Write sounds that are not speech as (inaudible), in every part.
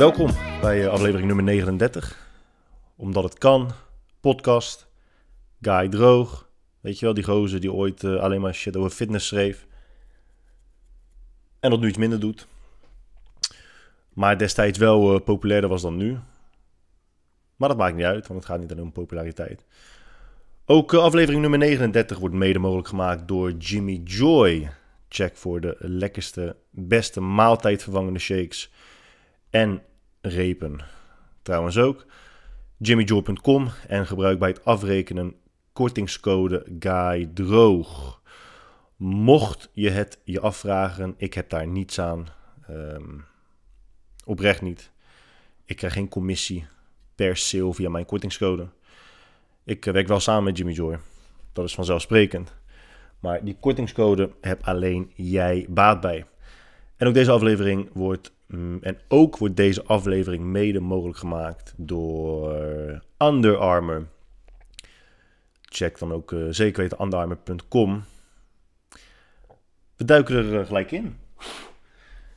Welkom bij eh, aflevering nummer 39. Omdat het kan, podcast, Guy Droog. Weet je wel, die gozer die ooit eh, alleen maar shit over fitness schreef. En dat nu iets minder doet. Maar destijds wel eh, populairder was dan nu. Maar dat maakt niet uit, want het gaat niet alleen om populariteit. Ook aflevering nummer 39 wordt mede mogelijk gemaakt door Jimmy Joy. Check voor de lekkerste, beste maaltijdvervangende shakes en repen. Trouwens ook jimmyjoy.com en gebruik bij het afrekenen kortingscode Guy Droog. Mocht je het je afvragen, ik heb daar niets aan. Ehm, oprecht niet. Ik krijg geen commissie per sale via mijn kortingscode. Ik eh, werk wel samen met Jimmy Joy. Dat is vanzelfsprekend. Maar die kortingscode heb alleen jij baat bij. En ook deze aflevering wordt. Mm, En ook wordt deze aflevering mede mogelijk gemaakt door Under Armour. Check dan ook eh, zeker weten. We duiken er eh, gelijk in.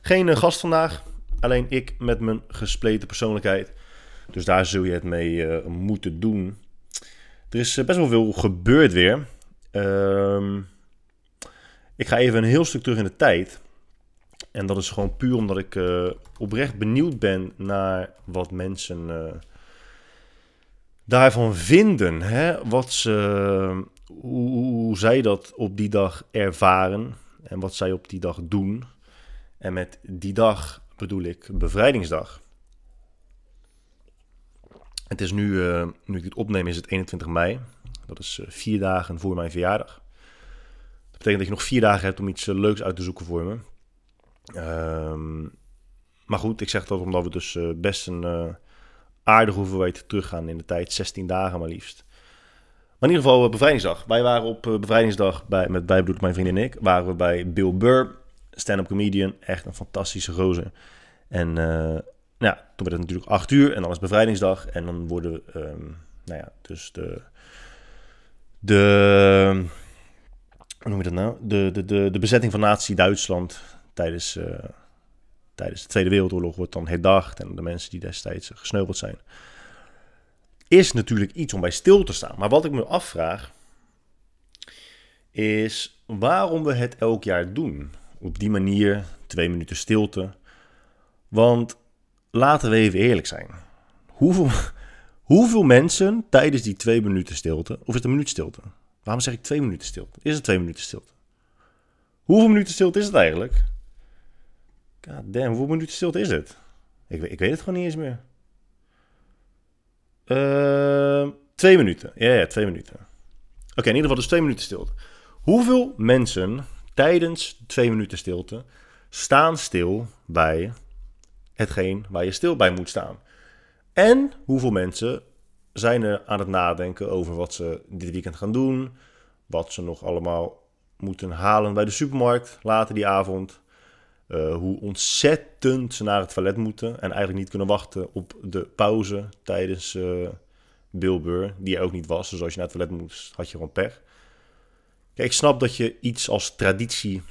Geen eh, gast vandaag. Alleen ik met mijn gespleten persoonlijkheid. Dus daar zul je het mee eh, moeten doen. Er is eh, best wel veel gebeurd weer. Ehm, ik ga even een heel stuk terug in de tijd. En dat is gewoon puur omdat ik eh, oprecht benieuwd ben naar wat mensen eh, daarvan vinden. Hè? Wat ze, hoe, hoe zij dat op die dag ervaren en wat zij op die dag doen. En met die dag bedoel ik bevrijdingsdag. Het is nu, eh, nu ik dit opneem, is het 21 mei. Dat is vier dagen voor mijn verjaardag. Dat betekent dat je nog vier dagen hebt om iets leuks uit te zoeken voor me. Ehm, maar goed, ik zeg dat omdat we dus eh, best een eh, aardige hoeveelheid teruggaan in de tijd. 16 dagen maar liefst. Maar in ieder geval eh, bevrijdingsdag. Wij waren op bevrijdingsdag, bij, met bij bedoel ik mijn vriendin en ik, waren we bij Bill Burr, stand-up comedian. Echt een fantastische gozer. En nou ja, toen werd het natuurlijk 8 uur en dan is bevrijdingsdag. En dan worden we, ehm, nou ja, dus de, de, hoe noem je dat nou? De, de, de, de bezetting van Nazi-Duitsland tijdens, eh, tijdens de Tweede Wereldoorlog wordt dan herdacht. En de mensen die destijds gesneuveld zijn. Is natuurlijk iets om bij stil te staan. Maar wat ik me afvraag, is waarom we het elk jaar doen. Op die manier, twee minuten stilte. Want laten we even eerlijk zijn. Hoeveel, (laughs) hoeveel mensen tijdens die twee minuten stilte, of is het een minuut stilte? Waarom zeg ik twee minuten stilte? Is het twee minuten stilte? Hoeveel minuten stilte is het eigenlijk? God damn, hoeveel minuten stilte is het? Ik, weet- ik weet het gewoon niet eens meer. Ehm, twee minuten. Ja, ja, twee minuten. Oké, in ieder geval dus twee minuten stilte. Hoeveel mensen tijdens twee minuten stilte staan stil bij hetgeen waar je stil bij moet staan? En hoeveel mensen zijn er aan het nadenken over wat ze dit weekend gaan doen, wat ze nog allemaal moeten halen bij de supermarkt later die avond, eh, hoe ontzettend ze naar het toilet moeten en eigenlijk niet kunnen wachten op de pauze tijdens eh Bill Burr, die ook niet was. Dus als je naar het toilet moest, had je gewoon pech. Kijk, ik snap dat je iets als traditie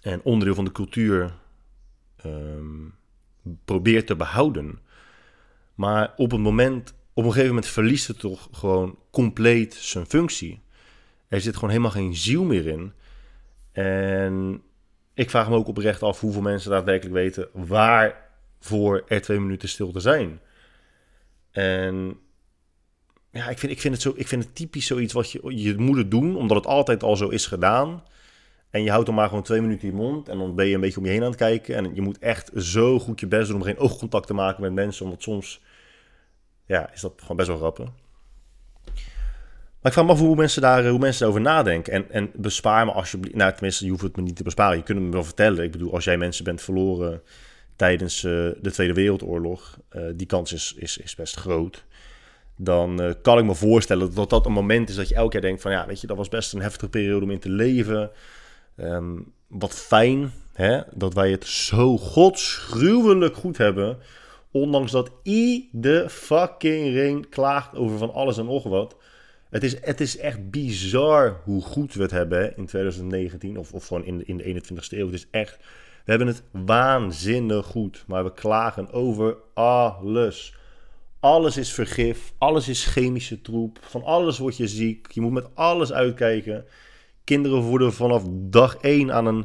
en onderdeel van de cultuur ehm, probeert te behouden. Maar op een moment, op een gegeven moment verliest het toch gewoon compleet zijn functie. Er zit gewoon helemaal geen ziel meer in. En ik vraag me ook oprecht af hoeveel mensen daadwerkelijk weten waarvoor er twee minuten stil te zijn. En ja, ik vind, ik vind, het, zo, ik vind het typisch zoiets wat je, je moet doen, omdat het altijd al zo is gedaan. En je houdt dan maar gewoon twee minuten je mond en dan ben je een beetje om je heen aan het kijken. En je moet echt zo goed je best doen om geen oogcontact te maken met mensen, omdat soms ja, is dat gewoon best wel grappig. Maar ik vraag me af hoe mensen, daar, hoe mensen daarover nadenken. En, en bespaar me alsjeblieft. Nou, tenminste, je hoeft het me niet te besparen. Je kunt het me wel vertellen. Ik bedoel, als jij mensen bent verloren tijdens eh, de Tweede Wereldoorlog, eh, die kans is, is, is best groot. Dan eh, kan ik me voorstellen dat dat een moment is dat je elke keer denkt van ja, weet je, dat was best een heftige periode om in te leven. Ehm, wat fijn hè, dat wij het zo godsgruwelijk goed hebben. Ondanks dat ieder fucking ring klaagt over van alles en nog wat. Het is, het is echt bizar hoe goed we het hebben in 2019. Of, of gewoon in in de 21ste eeuw. Het is echt We hebben het waanzinnig goed, maar we klagen over alles. Alles is vergif, alles is chemische troep, van alles word je ziek. Je moet met alles uitkijken. Kinderen worden vanaf dag 1 aan een,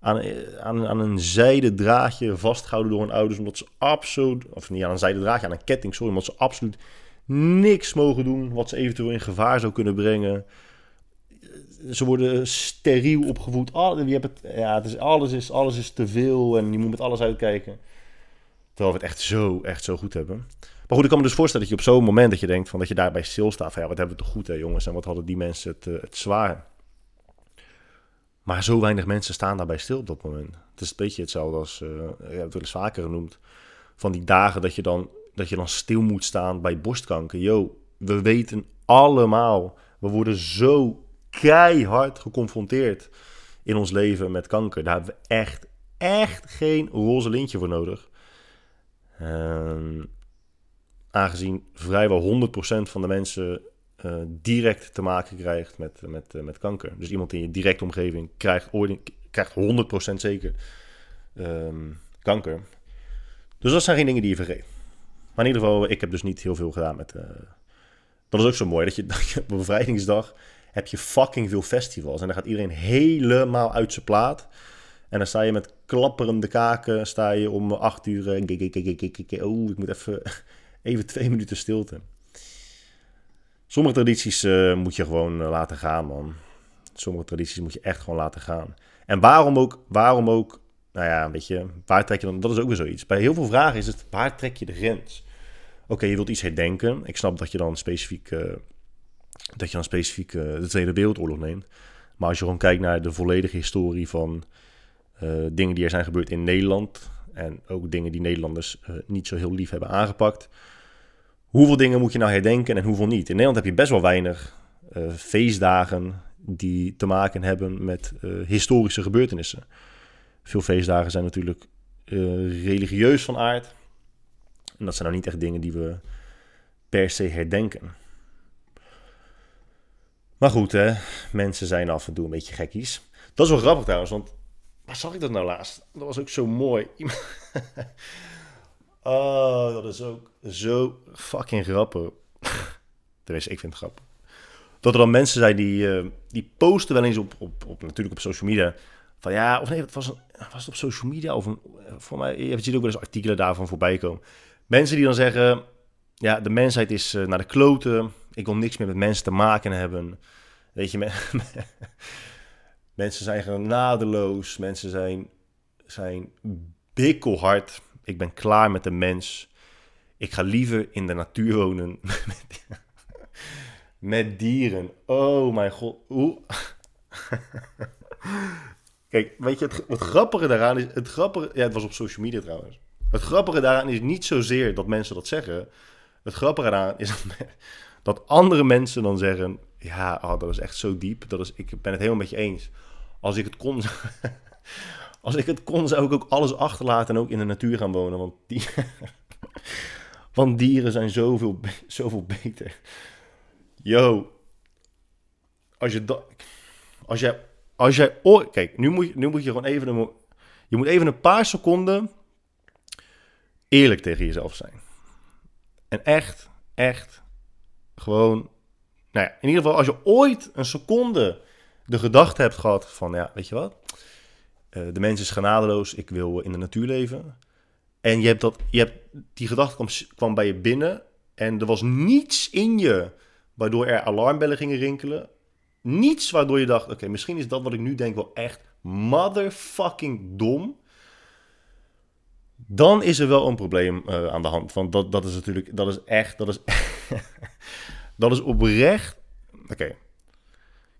aan, aan, aan een zijden draadje vastgehouden door hun ouders, omdat ze absoluut, of niet aan een zijden draadje, aan een ketting, sorry, omdat ze absoluut niks mogen doen wat ze eventueel in gevaar zou kunnen brengen. Ze worden steriel opgevoed. Je het, ja, het is, alles, is, alles is te veel en je moet met alles uitkijken. Terwijl we het echt zo, echt zo goed hebben. Maar goed, ik kan me dus voorstellen dat je op zo'n moment dat je denkt van dat je daarbij stilstaat. Van ja, wat hebben we toch goed hè jongens en wat hadden die mensen het, eh, het zwaar. Maar zo weinig mensen staan daarbij stil op dat moment. Het is een beetje hetzelfde als, uh, ik heb het wel eens vaker genoemd, van die dagen dat je dan, dat je dan stil moet staan bij borstkanker. Yo, we weten allemaal, we worden zo keihard geconfronteerd in ons leven met kanker. Daar hebben we echt, echt geen roze lintje voor nodig. Uh, aangezien vrijwel 100% van de mensen uh, direct te maken krijgt met, met, uh, met kanker. Dus iemand in je directe omgeving krijgt, krijgt 100% zeker um, kanker. Dus dat zijn geen dingen die je vergeet. Maar in ieder geval, ik heb dus niet heel veel gedaan met... Uh, dat is ook zo mooi, dat je, (laughs) op bevrijdingsdag heb je fucking veel festivals. En dan gaat iedereen helemaal uit zijn plaat. En dan sta je met klapperende kaken, sta je om acht uur... Oh, ik moet even, (laughs) even twee minuten stilte. Sommige tradities uh, moet je gewoon laten gaan, man. Sommige tradities moet je echt gewoon laten gaan. En waarom ook, waarom ook, nou ja, weet je, waar trek je dan, dat is ook weer zoiets. Bij heel veel vragen is het, waar trek je de grens? Oké, je wilt iets herdenken. Ik snap dat je dan specifiek, uh, dat je dan specifiek de Tweede Wereldoorlog neemt. Maar als je gewoon kijkt naar de volledige historie van dingen die er zijn gebeurd in Nederland... en ook dingen die Nederlanders niet zo heel lief hebben aangepakt hoeveel dingen moet je nou herdenken en hoeveel niet? In Nederland heb je best wel weinig feestdagen die te maken hebben met historische gebeurtenissen. Veel feestdagen zijn natuurlijk uh, religieus van aard. En dat zijn nou niet echt dingen die we per se herdenken. Maar goed, hè, mensen zijn af en toe een beetje gekkies. Dat is wel grappig trouwens, want waar zag ik dat nou laatst? Dat was ook zo mooi. (laughs) Oh, dat is ook zo fucking grappig. (laughs) Tenminste, ik vind het grappig. Dat er dan mensen zijn die, uh, die posten wel eens op, op, op, natuurlijk op social media. Van ja, of nee, het was, een, was het op social media of een, voor mij, je ziet ook wel eens artikelen daarvan voorbij komen. Mensen die dan zeggen, ja, de mensheid is uh, naar de kloten. Ik wil niks meer met mensen te maken hebben. Weet je, (laughs) mensen zijn genadeloos. Mensen zijn, zijn bikkelhard ik ben klaar met de mens. Ik ga liever in de natuur wonen (laughs) met dieren. Oh mijn god. Hoe? (laughs) Kijk, weet je, het, het, grappige daaraan is... Het grappige, ja, het was op social media trouwens. Het grappige daaraan is niet zozeer dat mensen dat zeggen. Het grappige daaraan is dat, andere mensen dan zeggen... Ja, oh, dat is echt zo diep. Dat is, ik ben het helemaal met je eens. Als ik het kon... (laughs) Als ik het kon, zou ik ook alles achterlaten en ook in de natuur gaan wonen. Want, die, (laughs) want dieren zijn zoveel, zoveel beter. Yo, als je dat. Als jij. Als jij oh, kijk, nu moet, nu moet je gewoon even. Een, je moet even een paar seconden. eerlijk tegen jezelf zijn. En echt, echt. Gewoon. Nou ja, in ieder geval, als je ooit een seconde de gedachte hebt gehad van, ja, weet je wat? Uh, de mens is genadeloos, ik wil in de natuur leven. En je hebt dat, je hebt, die gedachte kwam, kwam bij je binnen en er was niets in je waardoor er alarmbellen gingen rinkelen. Niets waardoor je dacht, oké, misschien is dat wat ik nu denk wel echt motherfucking dom. Dan is er wel een probleem uh, aan de hand. Want dat, dat is natuurlijk, dat is echt, dat is, (laughs) dat is oprecht. Oké,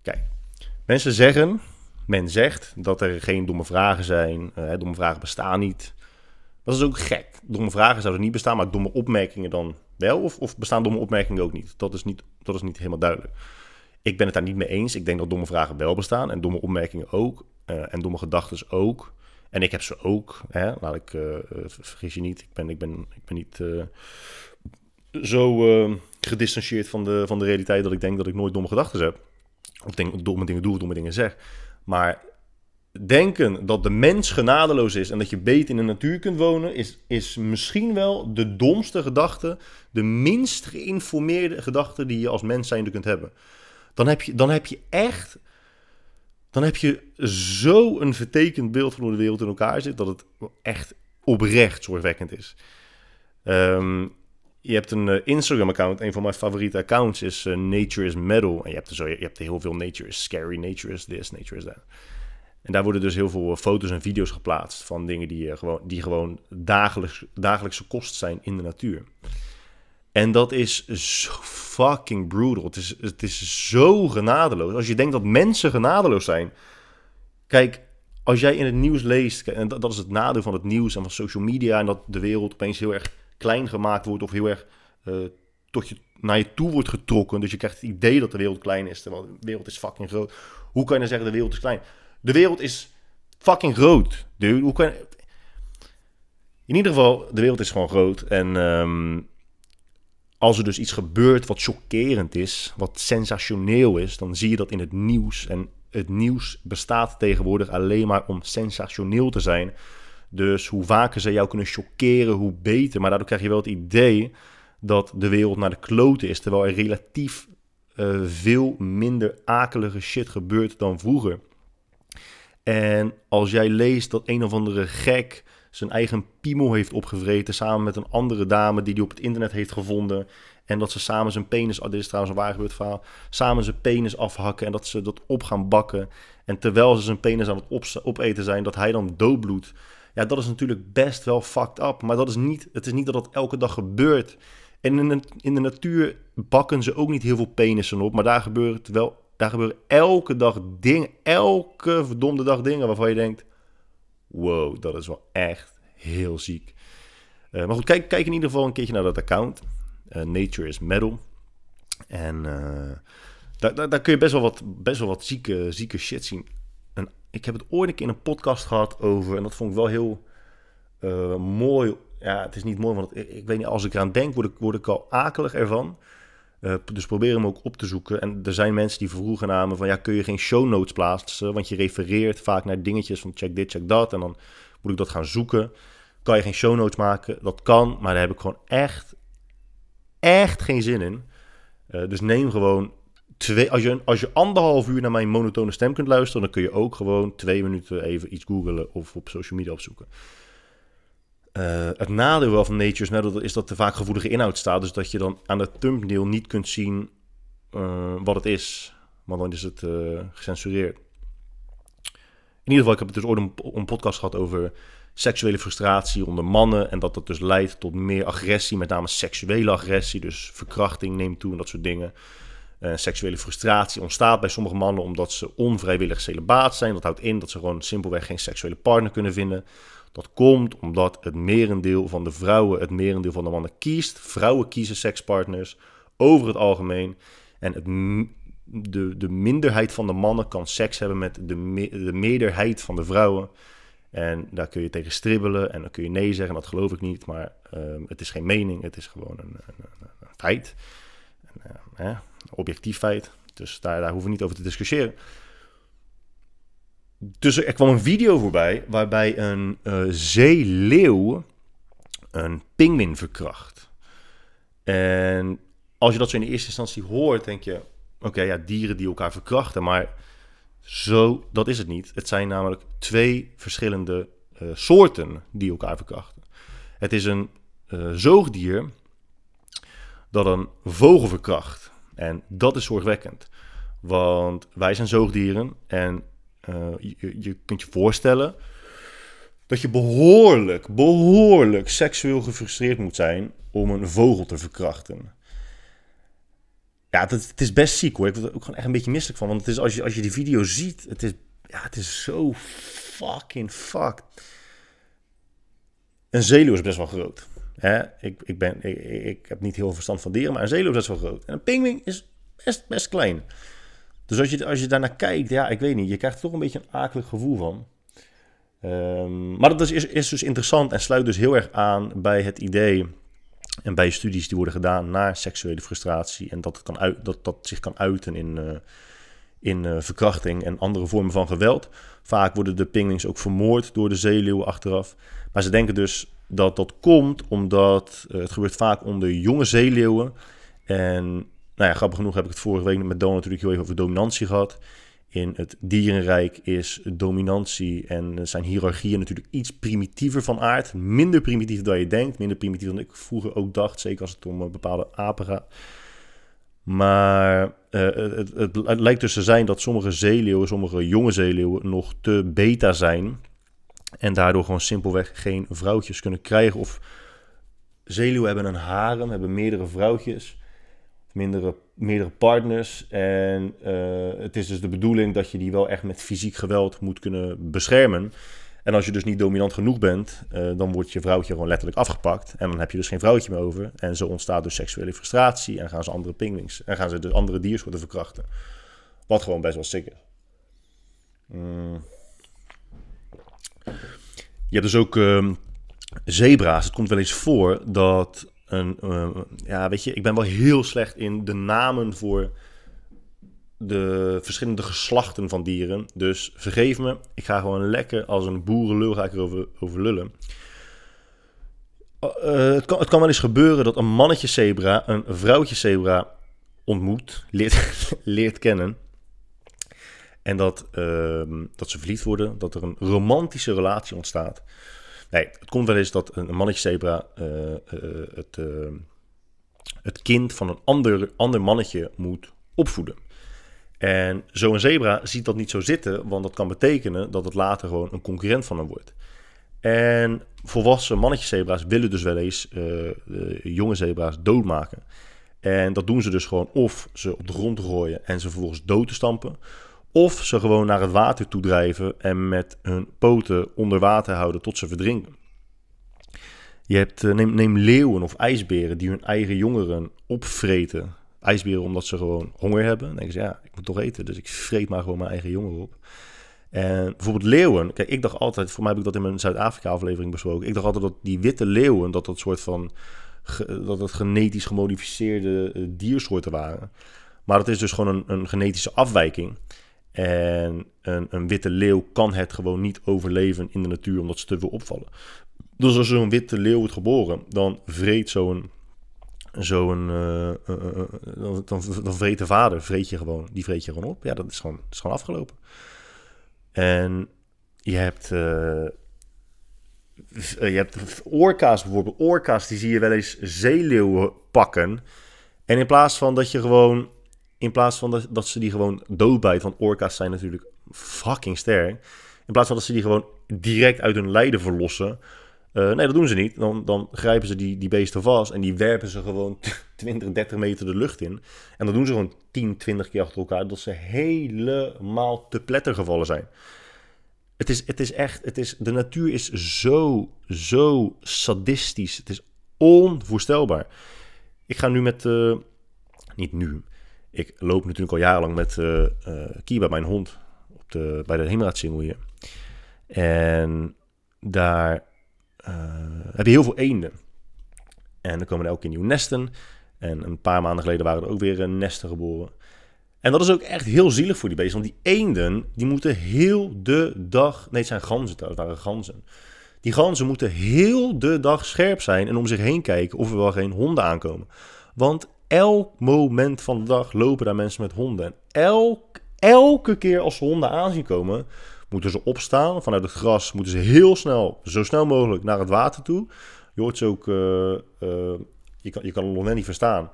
kijk. Mensen zeggen, men zegt dat er geen domme vragen zijn. Uh, domme vragen bestaan niet. Dat is ook gek. Domme vragen zouden niet bestaan, maar domme opmerkingen dan wel? Of, of bestaan domme opmerkingen ook niet? Dat is niet, dat is niet helemaal duidelijk. Ik ben het daar niet mee eens. Ik denk dat domme vragen wel bestaan en domme opmerkingen ook. Uh, en domme gedachten ook. En ik heb ze ook. Hè? Laat ik, uh, vergis je niet, ik ben, ik ben, ik ben niet zo gedistanceerd van de, van de realiteit dat ik denk dat ik nooit domme gedachten heb. Of denk, domme dingen doe of domme dingen zeg. Maar denken dat de mens genadeloos is en dat je beter in de natuur kunt wonen, is, is misschien wel de domste gedachte, de minst geïnformeerde gedachte die je als mens zijnde kunt hebben. Dan heb je, dan heb je echt, dan heb je zo een vertekend beeld van hoe de wereld in elkaar zit, dat het echt oprecht zorgwekkend is. Ehm, je hebt een eh, Instagram-account. Een van mijn favoriete accounts is uh, Nature is Metal. En je hebt, er zo, je hebt heel veel Nature is Scary, Nature is this, Nature is that. En daar worden dus heel veel eh, foto's en video's geplaatst van dingen die, gewoon, die gewoon dagelijks, dagelijkse kost zijn in de natuur. En dat is zo fucking brutal. Het is, het is zo genadeloos. Als je denkt dat mensen genadeloos zijn. Kijk, als jij in het nieuws leest, en dat, is het nadeel van het nieuws en van social media, en dat de wereld opeens heel erg klein gemaakt wordt of heel erg uh, tot je, naar je toe wordt getrokken. Dus je krijgt het idee dat de wereld klein is, terwijl de wereld is fucking groot. Hoe kan je dan zeggen de wereld is klein? De wereld is fucking groot, dude. Hoe kan In ieder geval, de wereld is gewoon groot. En um, als er dus iets gebeurt wat chockerend is, wat sensationeel is, dan zie je dat in het nieuws. En het nieuws bestaat tegenwoordig alleen maar om sensationeel te zijn. Dus hoe vaker ze jou kunnen chockeren, hoe beter. Maar daardoor krijg je wel het idee dat de wereld naar de kloten is. Terwijl er relatief uh, veel minder akelige shit gebeurt dan vroeger. En als jij leest dat een of andere gek zijn eigen piemel heeft opgevreten samen met een andere dame die hij op het internet heeft gevonden. En dat ze samen zijn penis, oh, dit is trouwens een waar gebeurd verhaal, samen zijn penis afhakken en dat ze dat op gaan bakken. En terwijl ze zijn penis aan het opeten zijn, dat hij dan doodbloedt. Ja, dat is natuurlijk best wel fucked up. Maar dat is niet, het is niet dat dat elke dag gebeurt. En in de, in de natuur bakken ze ook niet heel veel penissen op. Maar daar gebeurt wel, daar gebeuren elke dag dingen, elke verdomde dag dingen waarvan je denkt, wow, dat is wel echt heel ziek. Uh, maar goed, kijk, kijk in ieder geval een keertje naar dat account. Uh, Nature is Metal. En uh, daar, daar, kun je best wel wat, best wel wat zieke, zieke shit zien ik heb het ooit een keer in een podcast gehad over, en dat vond ik wel heel mooi. Ja, het is niet mooi, want ik, ik, weet niet, als ik eraan denk, word ik, word ik al akelig ervan. Uh, dus probeer hem ook op te zoeken. En er zijn mensen die vroegen namen van, ja, kun je geen show notes plaatsen? Want je refereert vaak naar dingetjes van check dit, check dat. En dan moet ik dat gaan zoeken. Kan je geen show notes maken? Dat kan, maar daar heb ik gewoon echt, echt geen zin in. Uh, dus neem gewoon twee, als, je, als je anderhalf uur naar mijn monotone stem kunt luisteren, dan kun je ook gewoon twee minuten even iets googlen of op social media opzoeken. Uh, het nadeel wel van Nature's Metal is dat er vaak gevoelige inhoud staat. Dus dat je dan aan de thumbnail niet kunt zien uh, wat het is. Want dan is het uh, gecensureerd. In ieder geval, ik heb het dus ooit een, een, podcast gehad over seksuele frustratie onder mannen. En dat dat dus leidt tot meer agressie, met name seksuele agressie. Dus verkrachting neemt toe en dat soort dingen. Seksuele frustratie ontstaat bij sommige mannen omdat ze onvrijwillig celibaat zijn. Dat houdt in dat ze gewoon simpelweg geen seksuele partner kunnen vinden. Dat komt omdat het merendeel van de vrouwen het merendeel van de mannen kiest. Vrouwen kiezen sekspartners over het algemeen. En het, de, de minderheid van de mannen kan seks hebben met de, de meerderheid van de vrouwen. En daar kun je tegen stribbelen en dan kun je nee zeggen, dat geloof ik niet. Maar uh, het is geen mening, het is gewoon een, een, een feit. En, uh, objectief feit. Dus daar, daar hoeven we niet over te discussiëren. Dus er kwam een video voorbij waarbij een uh, zeeleeuw een pinguïn verkracht. En als je dat zo in de eerste instantie hoort, denk je: oké, ja, dieren die elkaar verkrachten. Maar zo, dat is het niet. Het zijn namelijk twee verschillende uh, soorten die elkaar verkrachten. Het is een uh, zoogdier dat een vogel verkracht. En dat is zorgwekkend. Want wij zijn zoogdieren en je, je kunt je voorstellen dat je behoorlijk, behoorlijk seksueel gefrustreerd moet zijn om een vogel te verkrachten. Ja, het, het is best ziek hoor. Ik word er ook gewoon echt een beetje misselijk van. Want het is, als, je, als je die video ziet, het is, ja, het is zo fucking fucked. Een zeeleeuw is best wel groot. Hè? Ik, ik, ben, ik, ik, heb niet heel veel verstand van dieren, maar een zeeleeuw is best wel groot. En een pinguïn is best, best klein. Dus als je, als je daarnaar kijkt, ja, ik weet niet, je krijgt er toch een beetje een akelig gevoel van. Um, maar dat is, is dus interessant en sluit dus heel erg aan bij het idee en bij studies die worden gedaan naar seksuele frustratie en dat, het kan uit, dat dat zich kan uiten in, uh, in uh, verkrachting en andere vormen van geweld. Vaak worden de pinglings ook vermoord door de zeeleeuwen achteraf. Maar ze denken dus dat dat komt omdat uh, het gebeurt vaak onder jonge zeeleeuwen. En nou ja, grappig genoeg heb ik het vorige week met Don natuurlijk heel even over dominantie gehad. In het dierenrijk is dominantie en zijn hiërarchieën natuurlijk iets primitiever van aard. Minder primitief dan je denkt. Minder primitief dan ik vroeger ook dacht. Zeker als het om eh, bepaalde apen gaat. Maar uh, het, het, het, lijkt dus te zijn dat sommige zeeleeuwen, sommige jonge zeeleeuwen, nog te beta zijn. En daardoor gewoon simpelweg geen vrouwtjes kunnen krijgen. Of zeeleeuwen hebben een harem, hebben meerdere vrouwtjes meerdere, meerdere partners. En uh, het is dus de bedoeling dat je die wel echt met fysiek geweld moet kunnen beschermen. En als je dus niet dominant genoeg bent, uh, dan wordt je vrouwtje gewoon letterlijk afgepakt. En dan heb je dus geen vrouwtje meer over. En zo ontstaat dus seksuele frustratie. En gaan ze andere pingwings. En gaan ze dus andere diersoorten verkrachten. Wat gewoon best wel sick is. Mm. Je hebt dus ook uh, zebra's. Het komt wel eens voor dat uh, ja, weet je, ik ben wel heel slecht in de namen voor de verschillende geslachten van dieren. Dus vergeef me, ik ga gewoon lekker als een boerenlul ga ik erover over lullen. Uh, het, kan, het kan wel eens gebeuren dat een mannetje zebra een vrouwtje zebra ontmoet, leert, (laughs) leert kennen. En dat, uh, dat ze verliefd worden, dat er een romantische relatie ontstaat. Nee, het komt wel eens dat een mannetje zebra uh, uh, het, uh, het kind van een ander, ander mannetje moet opvoeden. En zo'n zebra ziet dat niet zo zitten, want dat kan betekenen dat het later gewoon een concurrent van hem wordt. En volwassen mannetjeszebra's willen dus wel eens jonge zebra's doodmaken. En dat doen ze dus gewoon of ze op de grond gooien en ze vervolgens dood te stampen. Of ze gewoon naar het water toe drijven en met hun poten onder water houden tot ze verdrinken. Je hebt, eh, neem, neem leeuwen of ijsberen die hun eigen jongeren opvreten. IJsberen omdat ze gewoon honger hebben. Dan denken ze, ja, ik moet toch eten, dus ik vreet maar gewoon mijn eigen jongeren op. En bijvoorbeeld leeuwen. Kijk, ik dacht altijd, voor mij heb ik dat in mijn Zuid-Afrika-aflevering besproken. Ik dacht altijd dat die witte leeuwen, dat dat soort van, dat het genetisch gemodificeerde eh, diersoorten waren. Maar dat is dus gewoon een, een genetische afwijking. En een, een, witte leeuw kan het gewoon niet overleven in de natuur omdat ze te veel opvallen. Dus als zo'n witte leeuw wordt geboren, dan vreet zo'n. zo'n uh, uh, uh, dan, dan, vreet de vader, vreet je gewoon, die vreet je gewoon op. Ja, dat is gewoon, is gewoon afgelopen. En je hebt. je hebt orka's bijvoorbeeld. Orka's die zie je wel eens zeeleeuwen pakken. En in plaats van dat je gewoon in plaats van dat, dat ze die gewoon doodbijt, want orka's zijn natuurlijk fucking sterk. In plaats van dat ze die gewoon direct uit hun lijden verlossen. Uh, nee, dat doen ze niet. Dan, dan grijpen ze die, die beesten vast en die werpen ze gewoon (laughs) 20, 30 meter de lucht in. En dan doen ze gewoon 10, 20 keer achter elkaar dat ze helemaal te pletter gevallen zijn. Het is, het is echt, het is, de natuur is zo, zo sadistisch. Het is onvoorstelbaar. Ik ga nu met, uh, niet nu, ik loop natuurlijk al jarenlang met uh, uh, Kiba, mijn hond, op de, bij de Heemraadsingel hier. En daar uh, heb je heel veel eenden. En er komen elke keer nieuwe nesten. En een paar maanden geleden waren er ook weer nesten geboren. En dat is ook echt heel zielig voor die beesten. Want die eenden, die moeten heel de dag... Nee, het zijn ganzen, dat waren ganzen. Die ganzen moeten heel de dag scherp zijn en om zich heen kijken of er wel geen honden aankomen. Want elk moment van de dag lopen daar mensen met honden. En elk, elke keer als ze honden aanzien komen, moeten ze opstaan. Vanuit het gras moeten ze heel snel, zo snel mogelijk, naar het water toe. Je hoort ze ook, uh, uh, je, kan, je kan het nog net niet verstaan.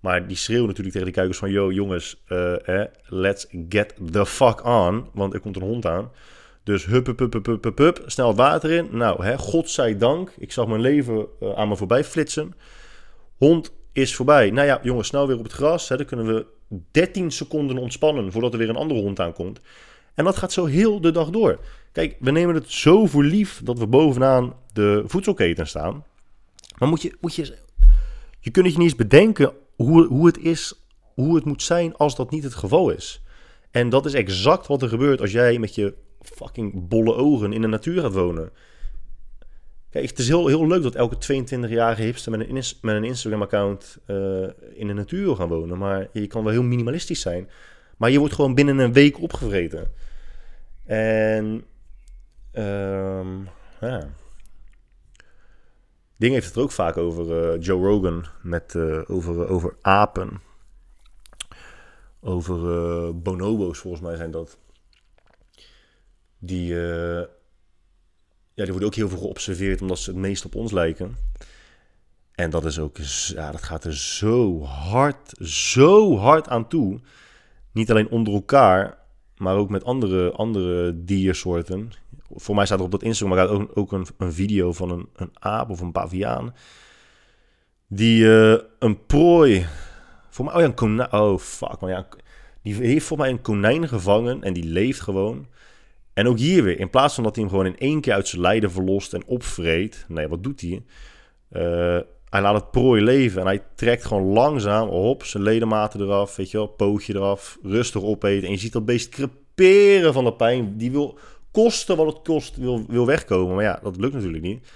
Maar die schreeuwen natuurlijk tegen die kijkers van... Yo, jongens, eh, let's get the fuck on. Want er komt een hond aan. Dus hup, hup, hup, hup, hup, hup, snel het water in. Nou, hè, godzijdank. Ik zag mijn leven aan me voorbij flitsen. Hond is voorbij. Nou ja, jongens, snel weer op het gras. Hè, dan kunnen we 13 seconden ontspannen voordat er weer een andere hond aankomt. En dat gaat zo heel de dag door. Kijk, we nemen het zo voor lief dat we bovenaan de voedselketen staan. Maar moet je, moet je, je kunt je niet eens bedenken hoe, hoe het is, hoe het moet zijn als dat niet het geval is. En dat is exact wat er gebeurt als jij met je fucking bolle ogen in de natuur gaat wonen. Het is heel, heel leuk dat elke 22-jarige hipster met een, met een Instagram-account uh, in de natuur wil gaan wonen. Maar je kan wel heel minimalistisch zijn. Maar je wordt gewoon binnen een week opgevreten. En ehm ja. Ding heeft het er ook vaak over, eh, Joe Rogan, met, eh, over, over apen. Over eh, bonobo's, volgens mij zijn dat. Die, eh, ja, die worden ook heel veel geobserveerd omdat ze het meest op ons lijken. En dat is ook, ja, dat gaat er zo hard, zo hard aan toe. Niet alleen onder elkaar, maar ook met andere, andere diersoorten. Voor mij staat er op dat Instagram ook, ook een, een video van een, een aap of een paviaan. Die eh, een prooi. Voor mij, oh ja, een konijn. Oh fuck, maar ja. Die heeft voor mij een konijn gevangen en die leeft gewoon. En ook hier weer, in plaats van dat hij hem gewoon in één keer uit zijn lijden verlost en opvreet. Nee, wat doet hij? Eh, hij laat het prooi leven en hij trekt gewoon langzaam op zijn ledematen eraf, weet je wel, pootje eraf, rustig opeten. En je ziet dat beest creperen van de pijn. Die wil kosten wat het kost, wil, wil wegkomen. Maar ja, dat lukt natuurlijk niet.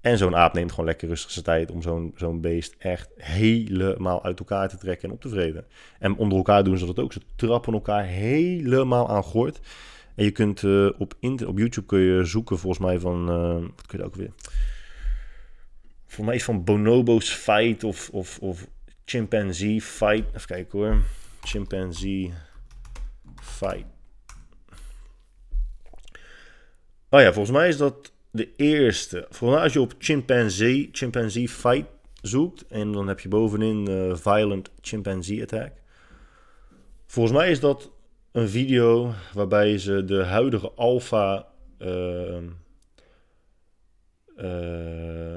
En zo'n aap neemt gewoon lekker rustig zijn tijd om zo'n zo'n beest echt helemaal uit elkaar te trekken en op te vreten. En onder elkaar doen ze dat ook. Ze trappen elkaar helemaal aan gort. En je kunt eh, op, op YouTube kun je zoeken volgens mij van... eh, wat kun je ook weer... Volgens mij is van Bonobo's Fight of, of, of Chimpanzee Fight. Even kijken hoor. Chimpanzee Fight. Oh ja, volgens mij is dat de eerste. Volgens mij als je op Chimpanzee, Chimpanzee Fight zoekt... en dan heb je bovenin eh, Violent Chimpanzee Attack. Volgens mij is dat een video waarbij ze de huidige alfa ehm, eh,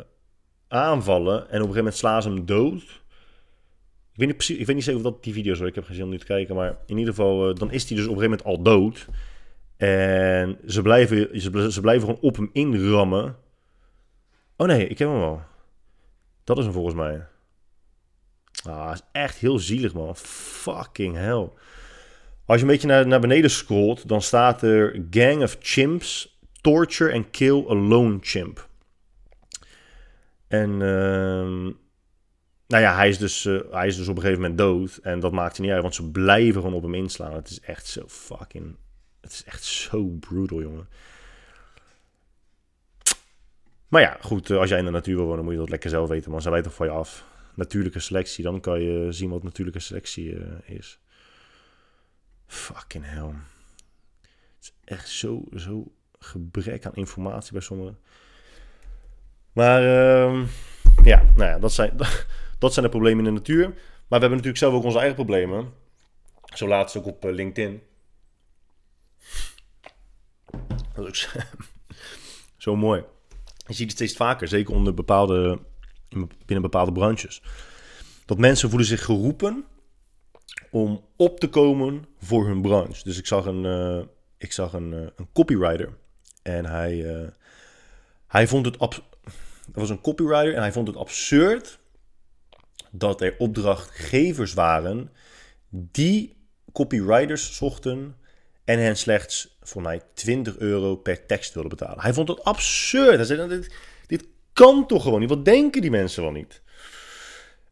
aanvallen en op een gegeven moment slaan ze hem dood. Ik weet niet, precies, ik weet niet zeker of dat die video is, ik heb geen zin om nu te kijken, maar in ieder geval, eh, dan is hij dus op een gegeven moment al dood. En ze blijven, ze, bl- ze blijven gewoon op hem inrammen. Oh nee, ik heb hem al. Dat is hem volgens mij. Ah, is echt heel zielig, man. Fucking hell. Als je een beetje naar, naar beneden scrolt, dan staat er Gang of Chimps, Torture and Kill a Lone Chimp. En ehm, nou ja, hij is, dus, eh, hij is dus op een gegeven moment dood. En dat maakt hij niet uit, want ze blijven gewoon op hem inslaan. Het is echt zo fucking... Het is echt zo brutal, jongen. Maar ja, goed, eh, als jij in de natuur wil wonen, moet je dat lekker zelf weten. Man, zij weten toch van je af. Natuurlijke selectie, dan kan je zien wat natuurlijke selectie eh, is. Fucking hell. Het is echt zo, zo gebrek aan informatie bij sommigen. Maar ehm, ja, nou ja, dat zijn, (laughs) dat zijn de problemen in de natuur. Maar we hebben natuurlijk zelf ook onze eigen problemen. Zo laatst ook op eh, LinkedIn. (laughs) Zo, mooi. Je ziet het steeds vaker, zeker onder bepaalde, in- binnen bepaalde branches. Dat mensen voelen zich geroepen om op te komen voor hun branche. Dus ik zag een, eh, ik zag een, eh, een copywriter. En hij, eh, hij vond het... Ab- dat was een copywriter en hij vond het absurd dat er opdrachtgevers waren die copywriters zochten en hen slechts voor mij 20 euro per tekst wilden betalen. Hij vond het absurd. Hij zei, dit, dit kan toch gewoon niet? Wat denken die mensen wel niet?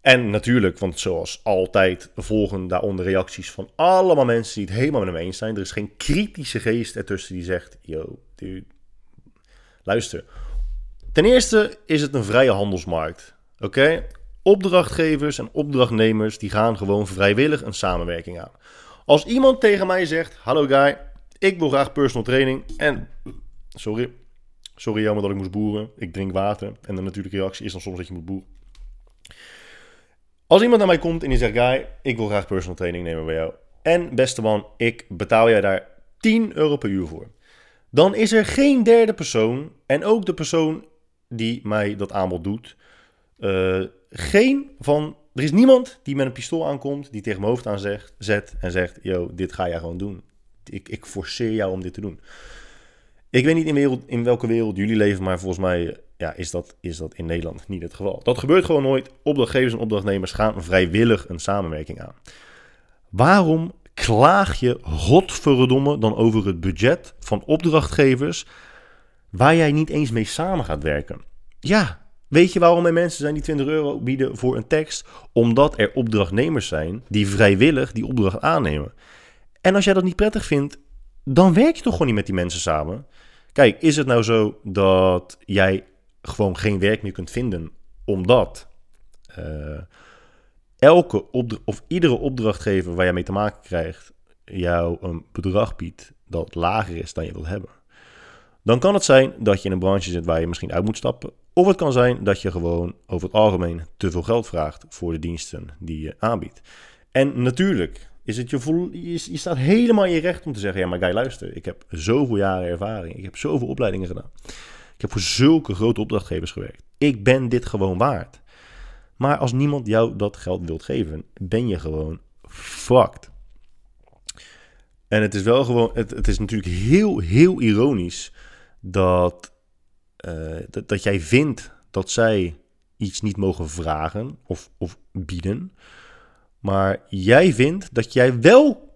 En natuurlijk, want zoals altijd volgen daaronder reacties van allemaal mensen die het helemaal met hem eens zijn. Er is geen kritische geest ertussen die zegt, yo, dude, luister. Ten eerste is het een vrije handelsmarkt, oké? Opdrachtgevers en opdrachtnemers die gaan gewoon vrijwillig een samenwerking aan. Als iemand tegen mij zegt, hallo guy, ik wil graag personal training en, sorry, sorry jammer dat ik moest boeren, ik drink water. En de natuurlijke reactie is dan soms dat je moet boeren. Als iemand naar mij komt en die zegt, guy, ik wil graag personal training nemen bij jou. En beste man, ik betaal jij daar 10 euro per uur voor. Dan is er geen derde persoon, en ook de persoon die mij dat aanbod doet, eh, geen van, er is niemand die met een pistool aankomt, die tegen mijn hoofd aan zegt, zet en zegt, yo, dit ga jij gewoon doen. Ik, ik forceer jou om dit te doen. Ik weet niet in, in welke wereld jullie leven, maar volgens mij ja, is, dat, is dat in Nederland niet het geval. Dat gebeurt gewoon nooit. Opdrachtgevers en opdrachtnemers gaan vrijwillig een samenwerking aan. Waarom klaag je godverdomme dan over het budget van opdrachtgevers waar jij niet eens mee samen gaat werken? Ja, weet je waarom er mensen zijn die 20 euro bieden voor een tekst? Omdat er opdrachtnemers zijn die vrijwillig die opdracht aannemen. En als jij dat niet prettig vindt, dan werk je toch gewoon niet met die mensen samen. Kijk, is het nou zo dat jij gewoon geen werk meer kunt vinden omdat uh, elke of iedere opdrachtgever waar jij mee te maken krijgt jou een bedrag biedt dat lager is dan je wilt hebben? Dan kan het zijn dat je in een branche zit waar je misschien uit moet stappen. Of het kan zijn dat je gewoon over het algemeen te veel geld vraagt voor de diensten die je aanbiedt. En natuurlijk is het je, je, je staat helemaal in je recht om te zeggen: ja, maar guy, luister, ik heb zoveel jaren ervaring, ik heb zoveel opleidingen gedaan. Ik heb voor zulke grote opdrachtgevers gewerkt. Ik ben dit gewoon waard. Maar als niemand jou dat geld wilt geven, ben je gewoon fucked. En het is wel gewoon, het, het is natuurlijk heel, heel ironisch dat, uh, dat, dat jij vindt dat zij iets niet mogen vragen of, of bieden. Maar jij vindt dat jij wel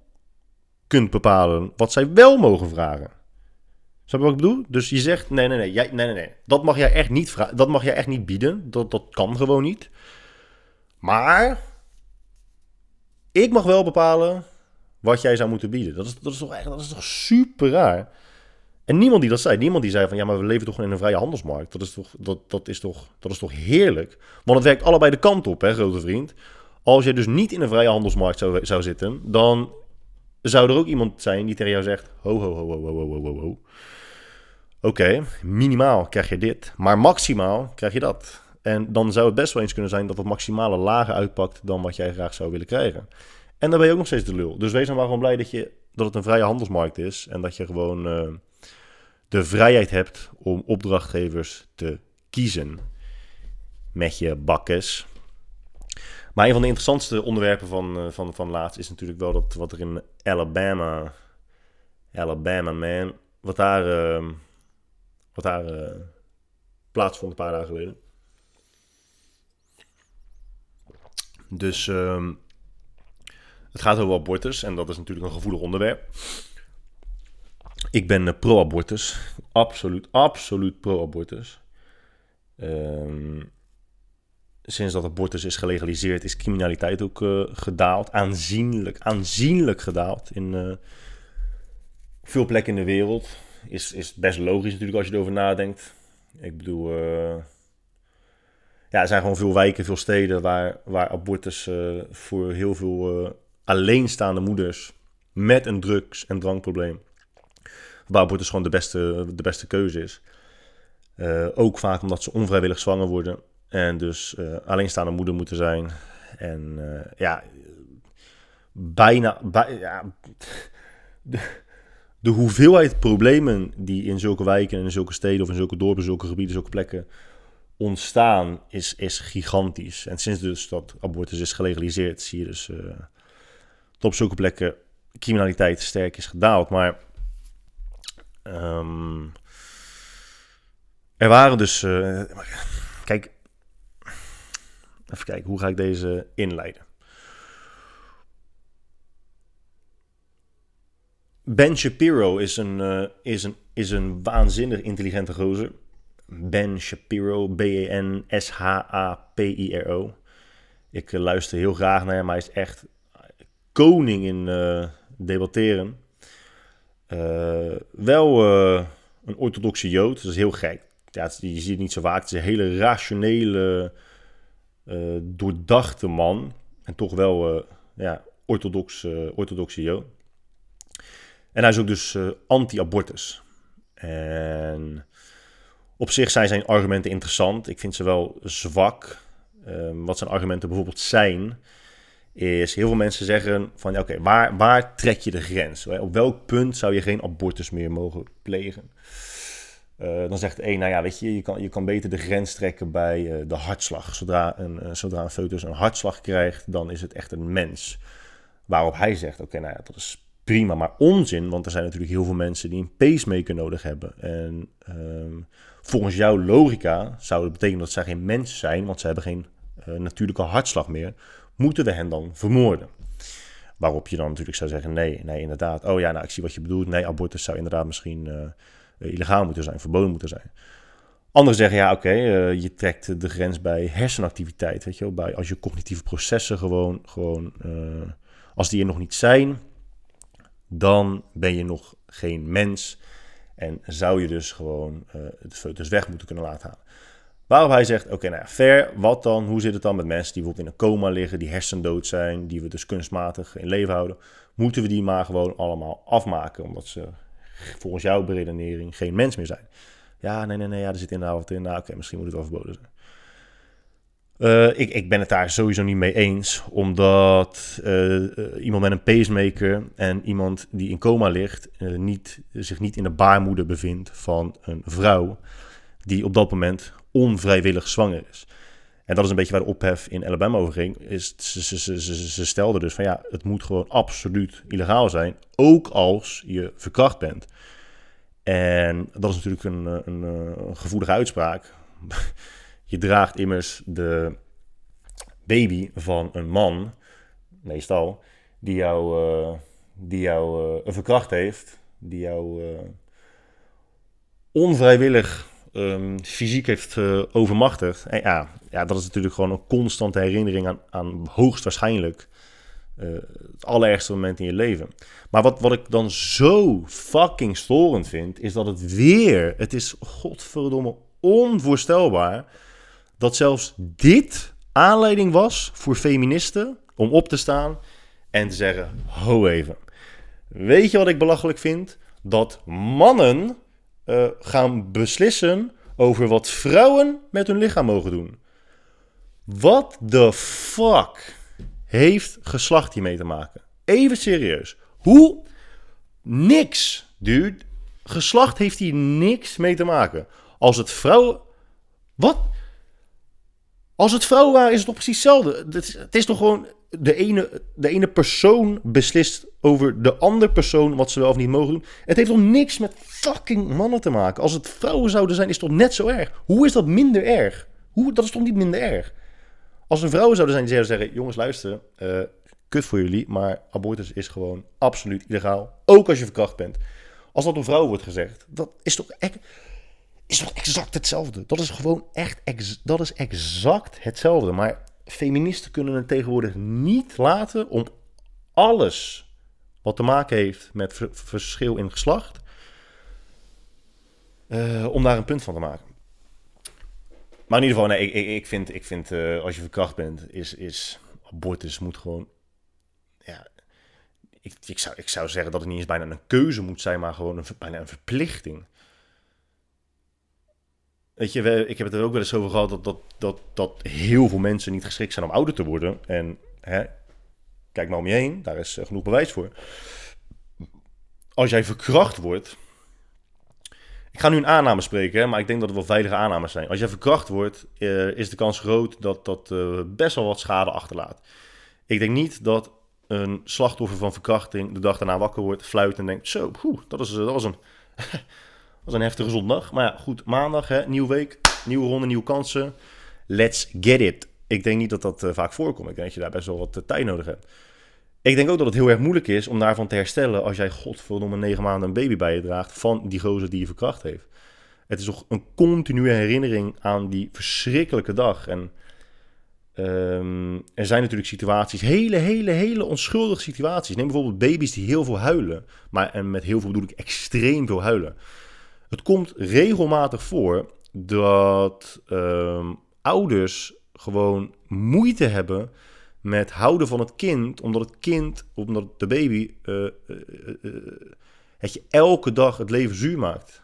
kunt bepalen wat zij wel mogen vragen. Snap je wat ik bedoel? Dus je zegt, nee, nee, nee, jij, nee, nee, nee. Dat mag jij echt niet. Dat mag jij echt niet bieden. Dat, dat kan gewoon niet. Maar ik mag wel bepalen wat jij zou moeten bieden. Dat is, dat is, toch, dat is toch super raar? En niemand die dat zei. Niemand die zei van ja, maar we leven toch in een vrije handelsmarkt. Dat is toch, dat, dat is toch, dat is toch heerlijk? Want het werkt allebei de kant op, hè, grote vriend. Als je dus niet in een vrije handelsmarkt zou, zou zitten, dan zou er ook iemand zijn die tegen jou zegt: ho, ho, ho, ho, ho, ho, ho, ho. Oké, minimaal krijg je dit, maar maximaal krijg je dat. En dan zou het best wel eens kunnen zijn dat het maximale lager uitpakt dan wat jij graag zou willen krijgen. En dan ben je ook nog steeds de lul. Dus wees dan maar gewoon blij dat, je, dat het een vrije handelsmarkt is en dat je gewoon uh, de vrijheid hebt om opdrachtgevers te kiezen met je bakkes. Maar een van de interessantste onderwerpen van, uh, van, van laatst is natuurlijk wel dat wat er in Alabama, Alabama man, wat daar, uh, wat daar uh, plaatsvond een paar dagen geleden. Dus um, het gaat over abortus en dat is natuurlijk een gevoelig onderwerp. Ik ben pro-abortus. Absoluut, absoluut pro-abortus. Um, sinds dat abortus is gelegaliseerd, is criminaliteit ook uh, gedaald. Aanzienlijk, aanzienlijk gedaald in uh, veel plekken in de wereld. Is, is best logisch natuurlijk als je erover nadenkt. Ik bedoel, uh, ja, er zijn gewoon veel wijken, veel steden waar, waar abortus voor heel veel alleenstaande moeders met een drugs- en drankprobleem, waar abortus gewoon de beste, de beste keuze is. ook vaak omdat ze onvrijwillig zwanger worden en dus uh, alleenstaande moeder moeten zijn. En uh, ja, bijna. Bij, ja, de, hoeveelheid problemen die in zulke wijken en in zulke steden of in zulke dorpen, zulke gebieden, zulke plekken ontstaan, is, is gigantisch. En sinds dus dat abortus is gelegaliseerd, zie je dus uh, dat op zulke plekken criminaliteit sterk is gedaald. Maar um, er waren dus. kijk, Even kijken, hoe ga ik deze inleiden? Ben Shapiro is een, uh, is een, is een waanzinnig intelligente gozer. Ben Shapiro, B-E-N-S-H-A-P-I-R-O. Ik uh, luister heel graag naar hem. Hij is echt koning in uh, debatteren. wel een orthodoxe jood, dat is heel gek. Ja, je ziet het niet zo vaak. Het is een hele rationele uh, doordachte man. En toch wel uh, ja, orthodox, uh, orthodoxe jood. En hij is ook dus anti-abortus. En op zich zijn zijn argumenten interessant. Ik vind ze wel zwak. Ehm, wat zijn argumenten bijvoorbeeld zijn, is heel veel mensen zeggen van ja, oké, waar, waar trek je de grens? Op welk punt zou je geen abortus meer mogen plegen? Uh, dan zegt één, nou ja, weet je, je kan, je kan beter de grens trekken bij uh, de hartslag. Zodra een, uh, zodra een foetus een hartslag krijgt, dan is het echt een mens. Waarop hij zegt, oké, nou ja, dat is prima, maar onzin. Want er zijn natuurlijk heel veel mensen die een pacemaker nodig hebben. En ehm, volgens jouw logica zou het betekenen dat zij geen mensen zijn, want ze hebben geen natuurlijke hartslag meer. Moeten we hen dan vermoorden? Waarop je dan natuurlijk zou zeggen, nee, nee, inderdaad. Oh ja, nou, ik zie wat je bedoelt. Nee, abortus zou inderdaad misschien illegaal moeten zijn, verboden moeten zijn. Anderen zeggen, ja, oké, uh, je trekt de grens bij hersenactiviteit, weet je bij als je cognitieve processen gewoon, gewoon uh, als die er nog niet zijn, dan ben je nog geen mens. En zou je dus gewoon uh, het foetus weg moeten kunnen laten halen. Waarop hij zegt, oké, nou ja, fair, wat dan? Hoe zit het dan met mensen die bijvoorbeeld in een coma liggen, die hersendood zijn, die we dus kunstmatig in leven houden? Moeten we die maar gewoon allemaal afmaken, omdat ze volgens jouw beredenering geen mens meer zijn? Ja, nee, nee, nee, ja, er zit inderdaad wat in. Nou, oké, misschien moet het wel verboden zijn. Uh, ik, ik ben het daar sowieso niet mee eens, omdat uh, iemand met een pacemaker en iemand die in coma ligt, niet, zich niet in de baarmoeder bevindt van een vrouw die op dat moment onvrijwillig zwanger is. En dat is een beetje waar de ophef in Alabama over ging. Is, ze, ze, ze, ze stelden dus van ja, het moet gewoon absoluut illegaal zijn, ook als je verkracht bent. En dat is natuurlijk een, een, een gevoelige uitspraak. (laughs) Je draagt immers de baby van een man, meestal, die jou, uh, die jou uh, verkracht heeft, die jou onvrijwillig um, fysiek heeft overmachtigd. En ja, dat is natuurlijk gewoon een constante herinnering aan, aan hoogstwaarschijnlijk het allerergste moment in je leven. Maar wat, wat ik dan zo fucking storend vind, is dat het weer, het is godverdomme onvoorstelbaar dat zelfs dit aanleiding was voor feministen om op te staan en te zeggen: Ho even. Weet je wat ik belachelijk vind? Dat mannen uh, gaan beslissen over wat vrouwen met hun lichaam mogen doen. Wat de fuck heeft geslacht hiermee te maken? Even serieus. Hoe? Niks, dude. Geslacht heeft hier niks mee te maken. Als het vrouwen. Wat? Als het vrouwen waren, is het toch precies hetzelfde. Het is toch gewoon de ene, de ene persoon beslist over de andere persoon wat ze wel of niet mogen doen. Het heeft toch niks met fucking mannen te maken. Als het vrouwen zouden zijn, is het toch net zo erg. Hoe is dat minder erg? Hoe, dat is toch niet minder erg? Als er vrouwen zouden zijn die zouden zeggen: jongens, luister, uh, kut voor jullie, maar abortus is gewoon absoluut illegaal. Ook als je verkracht bent. Als dat een vrouw wordt gezegd, dat is toch echt is toch exact hetzelfde. Dat is gewoon echt ex dat is exact hetzelfde. Maar feministen kunnen het tegenwoordig niet laten om alles wat te maken heeft met verschil in geslacht, uh, om daar een punt van te maken. Maar in ieder geval, nee, ik, ik vind, ik vind uh, als je verkracht bent, is, is abortus moet gewoon. Ja, ik, ik, zou, ik zou zeggen dat het niet eens bijna een keuze moet zijn, maar gewoon een, bijna een verplichting. Weet je, ik heb het er ook wel eens over gehad dat, dat, dat, dat heel veel mensen niet geschikt zijn om ouder te worden. En hè, kijk maar om je heen, daar is eh, genoeg bewijs voor. Als jij verkracht wordt. Ik ga nu een aanname spreken, maar ik denk dat het wel veilige aannames zijn. Als jij verkracht wordt, uh, is de kans groot dat dat uh, best wel wat schade achterlaat. Ik denk niet dat een slachtoffer van verkrachting de dag daarna wakker wordt, fluit en denkt: Zo, dat, is, dat was een. (laughs) was een heftige zondag. Maar ja, goed, maandag, hè, nieuwe week, nieuwe ronde, nieuwe kansen. Let's get it. Ik denk niet dat dat uh, vaak voorkomt. Ik denk dat je daar best wel wat uh, tijd nodig hebt. Ik denk ook dat het heel erg moeilijk is om daarvan te herstellen als jij godverdomme negen maanden een baby bij je draagt van die gozer die je verkracht heeft. Het is toch een continue herinnering aan die verschrikkelijke dag. En um, er zijn natuurlijk situaties, hele, hele, hele onschuldige situaties. Neem bijvoorbeeld baby's die heel veel huilen. Maar en met heel veel bedoel ik extreem veel huilen. Het komt regelmatig voor dat ehm, ouders gewoon moeite hebben met houden van het kind, omdat het kind, omdat de baby, uh, het je elke dag het leven zuur maakt.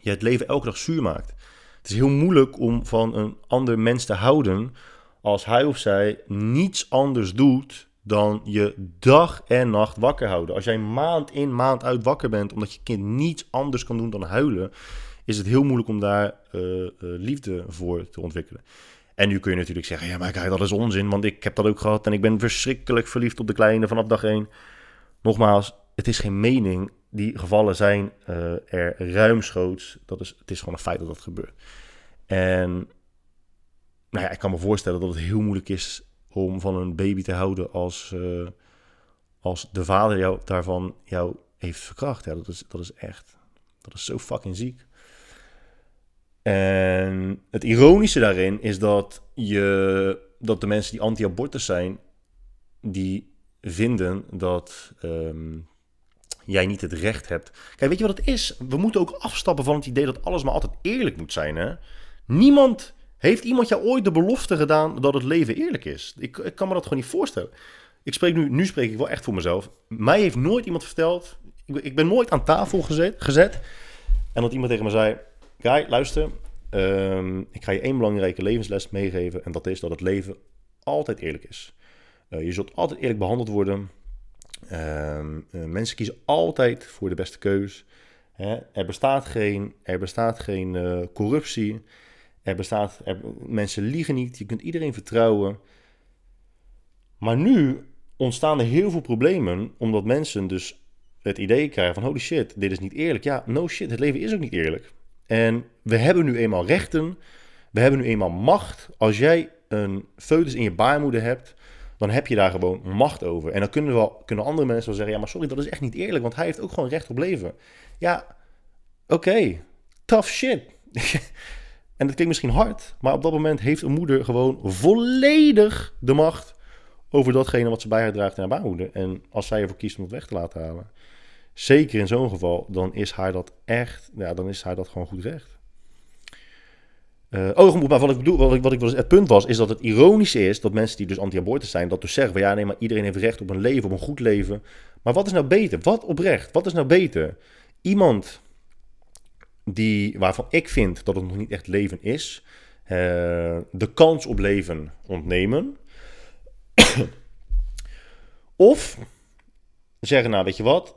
Je het leven elke dag zuur maakt. Het is heel moeilijk om van een ander mens te houden als hij of zij niets anders doet dan je dag en nacht wakker houden. Als jij maand in, maand uit wakker bent, omdat je kind niets anders kan doen dan huilen, is het heel moeilijk om daar uh, uh, liefde voor te ontwikkelen. En nu kun je natuurlijk zeggen, ja maar kijk, dat is onzin, want ik heb dat ook gehad en ik ben verschrikkelijk verliefd op de kleine vanaf dag één. Nogmaals, het is geen mening. Die gevallen zijn uh, er ruimschoots. Dat is, het is gewoon een feit dat dat gebeurt. En nou ja, ik kan me voorstellen dat het heel moeilijk is om van een baby te houden als, uh, als de vader jou, daarvan jou heeft verkracht. Ja, dat is, dat is echt, dat is zo fucking ziek. En het ironische daarin is dat, je, dat de mensen die anti-abortus zijn, die vinden dat um, jij niet het recht hebt. Kijk, weet je wat het is? We moeten ook afstappen van het idee dat alles maar altijd eerlijk moet zijn. Hè? Niemand heeft iemand jou ooit de belofte gedaan dat het leven eerlijk is. Ik, ik kan me dat gewoon niet voorstellen. Ik spreek nu, nu spreek ik wel echt voor mezelf. Mij heeft nooit iemand verteld. Ik, ik ben nooit aan tafel gezet, gezet. En dat iemand tegen me zei: Guy, luister. Ehm, ik ga je één belangrijke levensles meegeven. En dat is dat het leven altijd eerlijk is. Uh, je zult altijd eerlijk behandeld worden. Ehm, eh, mensen kiezen altijd voor de beste keus. Hè? Er bestaat geen, er bestaat geen uh, corruptie. Er bestaat, er, mensen liegen niet. Je kunt iedereen vertrouwen. Maar nu ontstaan er heel veel problemen omdat mensen dus het idee krijgen van holy shit, dit is niet eerlijk. Ja, no shit, het leven is ook niet eerlijk. En we hebben nu eenmaal rechten. We hebben nu eenmaal macht. Als jij een foetus in je baarmoeder hebt, dan heb je daar gewoon macht over. En dan kunnen, wel, kunnen andere mensen wel zeggen: ja, maar sorry, dat is echt niet eerlijk, want hij heeft ook gewoon recht op leven. Ja, oké, tough shit. (laughs) en dat klinkt misschien hard, maar op dat moment heeft een moeder gewoon volledig de macht over datgene wat ze bij haar draagt in haar baarmoeder. En als zij ervoor kiest om het weg te laten halen, zeker in zo'n geval, dan is haar dat echt, ja, dan is haar dat gewoon goed recht. Uh, oh, maar wat ik bedoel, wat ik, wat ik, het punt was, is dat het ironische is dat mensen die dus anti-abortus zijn, dat dus zeggen van ja, nee, maar iedereen heeft recht op een leven, op een goed leven. Maar wat is nou beter? Wat oprecht? Wat is nou beter? Iemand die, waarvan ik vind dat het nog niet echt leven is, uh, de kans op leven ontnemen. (coughs) of zeggen, nou weet je wat,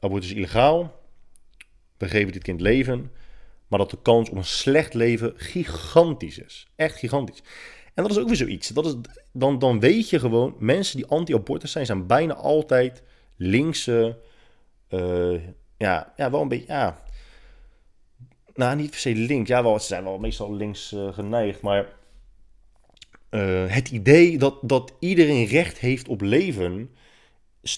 abortus is illegaal, we geven dit kind leven, maar dat de kans op een slecht leven gigantisch is. Echt gigantisch. En dat is ook weer zoiets. Dat is, dan, dan weet je gewoon, mensen die anti-abortus zijn, zijn bijna altijd linkse, uh, ja, ja, wel een beetje, ja, nou niet per se links, ja, wel, ze zijn wel meestal links uh, geneigd, maar uh, het idee dat, dat iedereen recht heeft op leven,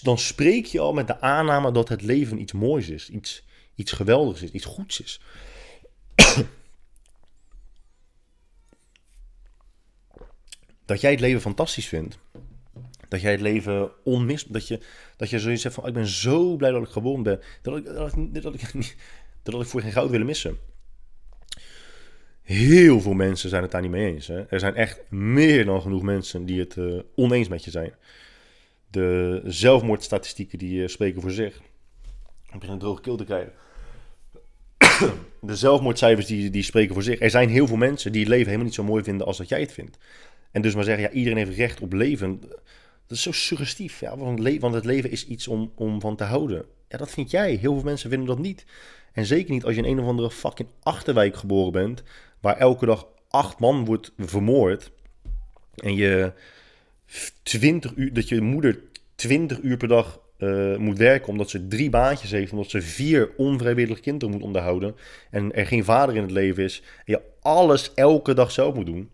dan spreek je al met de aanname dat het leven iets moois is, iets, iets geweldigs is, iets goeds is. (coughs) dat jij het leven fantastisch vindt. Dat jij het leven onmis... Dat je, dat je zoiets zegt van... Ik ben zo blij dat ik gewoon ben. Dat ik, dat ik, dat ik, (laughs) dat ik voor geen goud willen missen. Heel veel mensen zijn het daar niet mee eens. Hè? Er zijn echt meer dan genoeg mensen die het uh, oneens met je zijn. De zelfmoordstatistieken die uh, spreken voor zich. Ik begin een droge keel te krijgen. (coughs) de zelfmoordcijfers die, die spreken voor zich. Er zijn heel veel mensen die het leven helemaal niet zo mooi vinden als dat jij het vindt. En dus maar zeggen, ja, iedereen heeft recht op leven. Dat is zo suggestief. Ja, want, want het leven is iets om, om van te houden. Ja, dat vind jij. Heel veel mensen vinden dat niet. En zeker niet als je in een of andere fucking achterwijk geboren bent. Waar elke dag acht man wordt vermoord. En je 20 uur, dat je moeder 20 uur per dag uh, moet werken omdat ze drie baantjes heeft, omdat ze vier onvrijwillig kinderen moet onderhouden en er geen vader in het leven is en je alles elke dag zelf moet doen.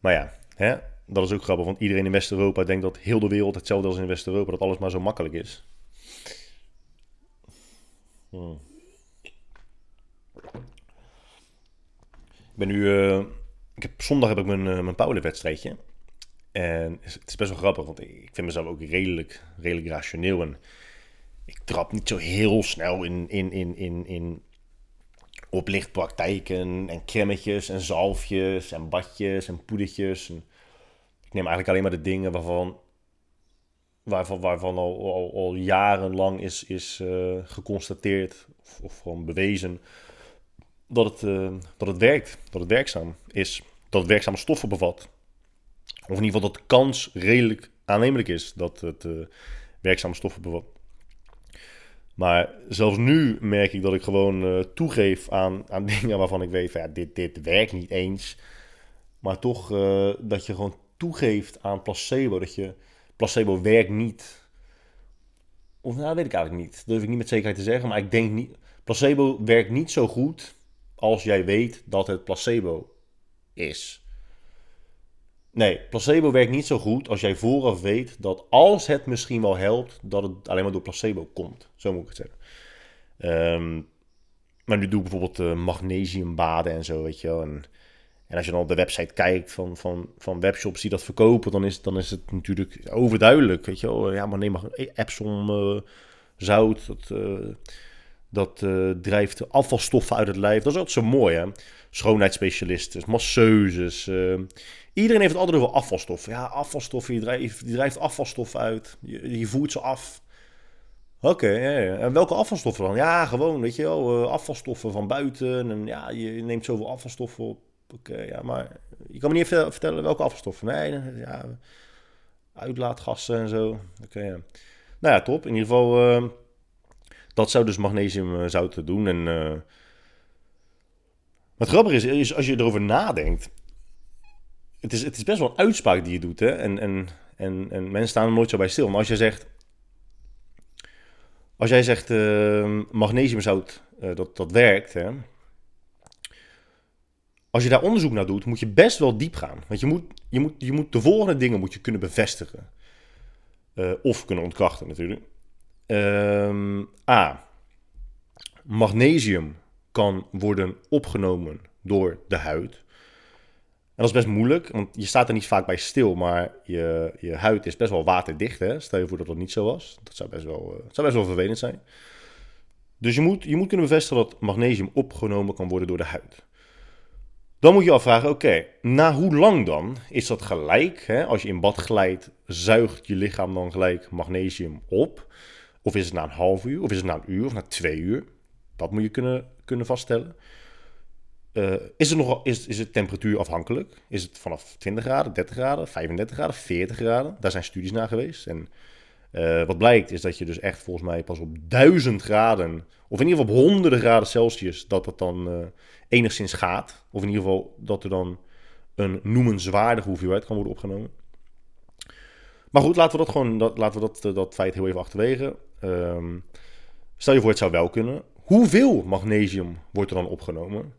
Maar ja, hè, dat is ook grappig, want iedereen in West-Europa denkt dat heel de wereld hetzelfde als in West-Europa, dat alles maar zo makkelijk is. Hmm. Ben nu, uh, ik heb, zondag heb ik mijn, uh, mijn powerlift-wedstrijdje. En het is best wel grappig, want ik vind mezelf ook redelijk, redelijk rationeel. En ik trap niet zo heel snel in, in, in, in, in oplichtpraktijken en kremmetjes en zalfjes en badjes en poedertjes. En ik neem eigenlijk alleen maar de dingen waarvan, waarvan, waarvan al, al, al jarenlang is, is uh, geconstateerd of, of, gewoon bewezen dat het, uh, dat het werkt, dat het werkzaam is, dat het werkzame stoffen bevat. Of in ieder geval dat de kans redelijk aannemelijk is dat het uh, werkzame stoffen bevat. Maar zelfs nu merk ik dat ik gewoon uh, toegeef aan, aan (laughs) dingen waarvan ik weet van ja, dit, dit werkt niet eens. Maar toch dat je gewoon toegeeft aan placebo. Dat je placebo werkt niet. Of nou, weet ik eigenlijk niet. Dat durf ik niet met zekerheid te zeggen. Maar ik denk niet. Placebo werkt niet zo goed als jij weet dat het placebo is. Nee, placebo werkt niet zo goed als jij vooraf weet dat als het misschien wel helpt, dat het alleen maar door placebo komt. Zo moet ik het zeggen. Um, maar nu doe ik bijvoorbeeld uh, magnesiumbaden en zo, weet je wel. En, En als je dan op de website kijkt van, van, van webshops die dat verkopen, dan is, dan is het natuurlijk overduidelijk. Weet je wel, ja, maar neem maar Epsom uh, zout, dat, uh, dat uh, drijft afvalstoffen uit het lijf. Dat is altijd zo mooi, hè? Schoonheidsspecialisten, masseuses. iedereen heeft het altijd over afvalstoffen. Ja, afvalstoffen, je drijft, drijft afvalstoffen uit, je, je voert ze af. Oké, ja, ja. en welke afvalstoffen dan? Ja, gewoon, weet je wel, afvalstoffen van buiten. En ja, je neemt zoveel afvalstoffen op Oké, ja, maar je kan me niet even vertellen welke afvalstoffen. Nee, ja, uitlaatgassen en zo. Oké. Nou ja, top. In ieder geval, dat zou dus magnesiumzouten doen. En uh, wat grappig is, is, als je erover nadenkt. Het is, het is best wel een uitspraak die je doet, hè. En, en, en, en mensen staan er nooit zo bij stil. Maar als je zegt... Als jij zegt uh, magnesiumzout, dat, dat werkt, hè als je daar onderzoek naar doet, moet je best wel diep gaan. Want je moet, je moet, je moet de volgende dingen moet je kunnen bevestigen. Of kunnen ontkrachten natuurlijk. Uh, A. Magnesium kan worden opgenomen door de huid. En dat is best moeilijk, want je staat er niet vaak bij stil, maar je, je huid is best wel waterdicht. Stel je voor dat dat niet zo was. Dat zou best wel, uh, zou best wel vervelend zijn. Dus je moet, je moet kunnen bevestigen dat magnesium opgenomen kan worden door de huid. Dan moet je afvragen, oké, na hoe lang dan? Is dat gelijk? Hè? Als je in bad glijdt, zuigt je lichaam dan gelijk magnesium op? Of is het na een half uur? Of is het na een uur? Of na twee uur? Dat moet je kunnen, kunnen vaststellen. Uh, is, het nog, is, is het temperatuur afhankelijk? Is het vanaf 20 graden, 30 graden, 35 graden, 40 graden? Daar zijn studies naar geweest. En uh, wat blijkt is dat je dus echt volgens mij pas op 1000 graden, of in ieder geval op honderden graden Celsius, dat het dan uh, enigszins gaat. Of in ieder geval dat er dan een noemenswaardige hoeveelheid kan worden opgenomen. Maar goed, laten we dat gewoon, dat, laten we dat, eh, dat feit heel even achterwege. Um, stel je voor, het zou wel kunnen. Hoeveel magnesium wordt er dan opgenomen?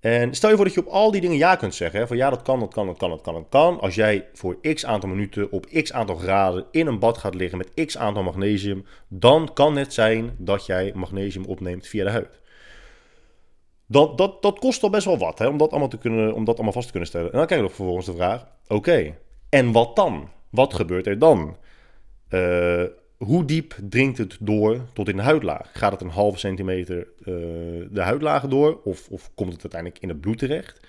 En stel je voor dat je op al die dingen ja kunt zeggen. Hè, van ja, dat kan, dat kan, dat kan, dat kan, dat kan. Als jij voor x aantal minuten op x aantal graden in een bad gaat liggen met x aantal magnesium, dan kan het zijn dat jij magnesium opneemt via de huid. Dat, dat, dat kost al best wel wat, hè, om, dat allemaal te kunnen, om dat allemaal vast te kunnen stellen. En dan krijg je nog vervolgens de vraag, oké, en wat dan? Wat gebeurt er dan? Uh, hoe diep dringt het door tot in de huidlaag? Gaat het een halve centimeter uh, de huidlagen door? Of, of komt het uiteindelijk in het bloed terecht?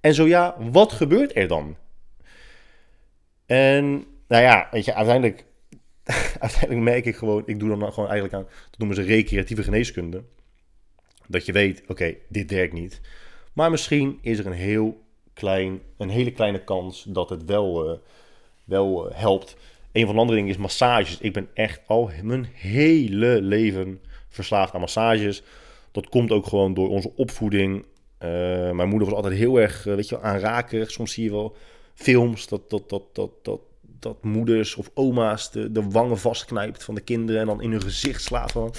En zo ja, wat gebeurt er dan? En nou ja, weet je, uiteindelijk, (laughs) uiteindelijk merk ik gewoon, ik doe dan gewoon eigenlijk aan, dat noemen ze recreatieve geneeskunde. Dat je weet, oké, dit werkt niet. Maar misschien is er een heel klein, een hele kleine kans dat het wel, uh, wel uh, helpt. Een van de andere dingen is massages. Ik ben echt al mijn hele leven verslaafd aan massages. Dat komt ook gewoon door onze opvoeding. Uh, mijn moeder was altijd heel erg, uh, weet je, aanrakerig. Soms zie je wel films dat, dat, dat, dat, dat, dat moeders of oma's de, de wangen vastknijpt van de kinderen en dan in hun gezicht slaat. Van,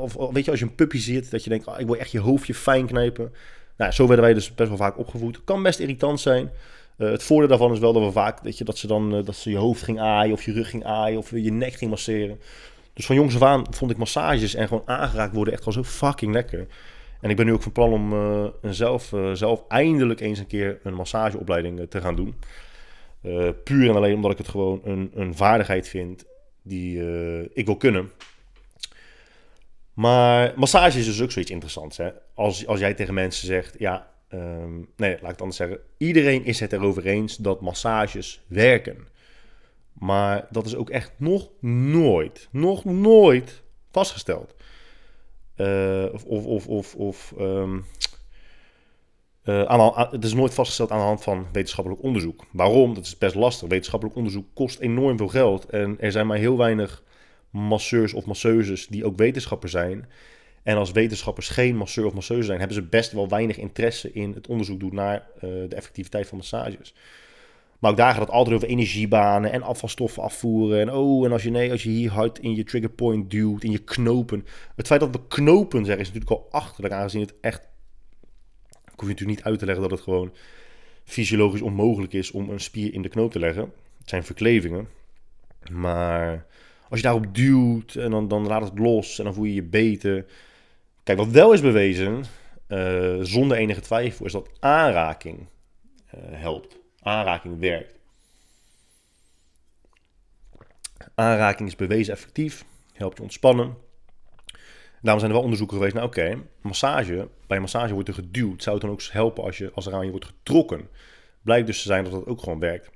of, of, weet je, als je een puppy ziet, dat je denkt, ah, ik wil echt je hoofdje fijn knijpen. Nou, zo werden wij dus best wel vaak opgevoed. Kan best irritant zijn. Uh, het voordeel daarvan is wel dat we vaak, weet je, dat ze dan uh, dat ze je hoofd ging aaien of je rug ging aaien of je nek ging masseren. Dus van jongs af aan vond ik massages en gewoon aangeraakt worden echt gewoon zo fucking lekker. En ik ben nu ook van plan om uh, zelf, zelf eindelijk eens een keer een massageopleiding te gaan doen. puur en alleen omdat ik het gewoon een, een vaardigheid vind die ik wil kunnen. Maar massage is dus ook zoiets interessants. Hè? Als, als jij tegen mensen zegt, ja, Um, nee, laat ik het anders zeggen. Iedereen is het erover eens dat massages werken. Maar dat is ook echt nog nooit, nog nooit vastgesteld. Uh, of, of, of, of um, uh, aan, het is nooit vastgesteld aan de hand van wetenschappelijk onderzoek. Waarom? Dat is best lastig. Wetenschappelijk onderzoek kost enorm veel geld. En er zijn maar heel weinig masseurs of masseuses die ook wetenschappers zijn. En als wetenschappers geen masseur of masseuse zijn, hebben ze best wel weinig interesse in het onderzoek doen naar uh, de effectiviteit van massages. Maar ook daar gaat het altijd over energiebanen en afvalstoffen afvoeren. En oh, en als je, nee, als je hier hard in je trigger point duwt, in je knopen. Het feit dat we knopen zeggen is natuurlijk al achterlijk, aangezien het echt... Ik hoef je natuurlijk niet uit te leggen dat het gewoon fysiologisch onmogelijk is om een spier in de knoop te leggen. Het zijn verklevingen. Maar als je daarop duwt en dan, dan laat het los en dan voel je je beter. Kijk, wat wel is bewezen, eh, zonder enige twijfel is dat aanraking eh, helpt. Aanraking werkt. Aanraking is bewezen effectief, helpt je ontspannen. Daarom zijn er wel onderzoeken geweest naar, oké, massage, bij massage wordt er geduwd. Zou het dan ook helpen als, je, als er aan je wordt getrokken? Blijkt dus te zijn dat dat ook gewoon werkt.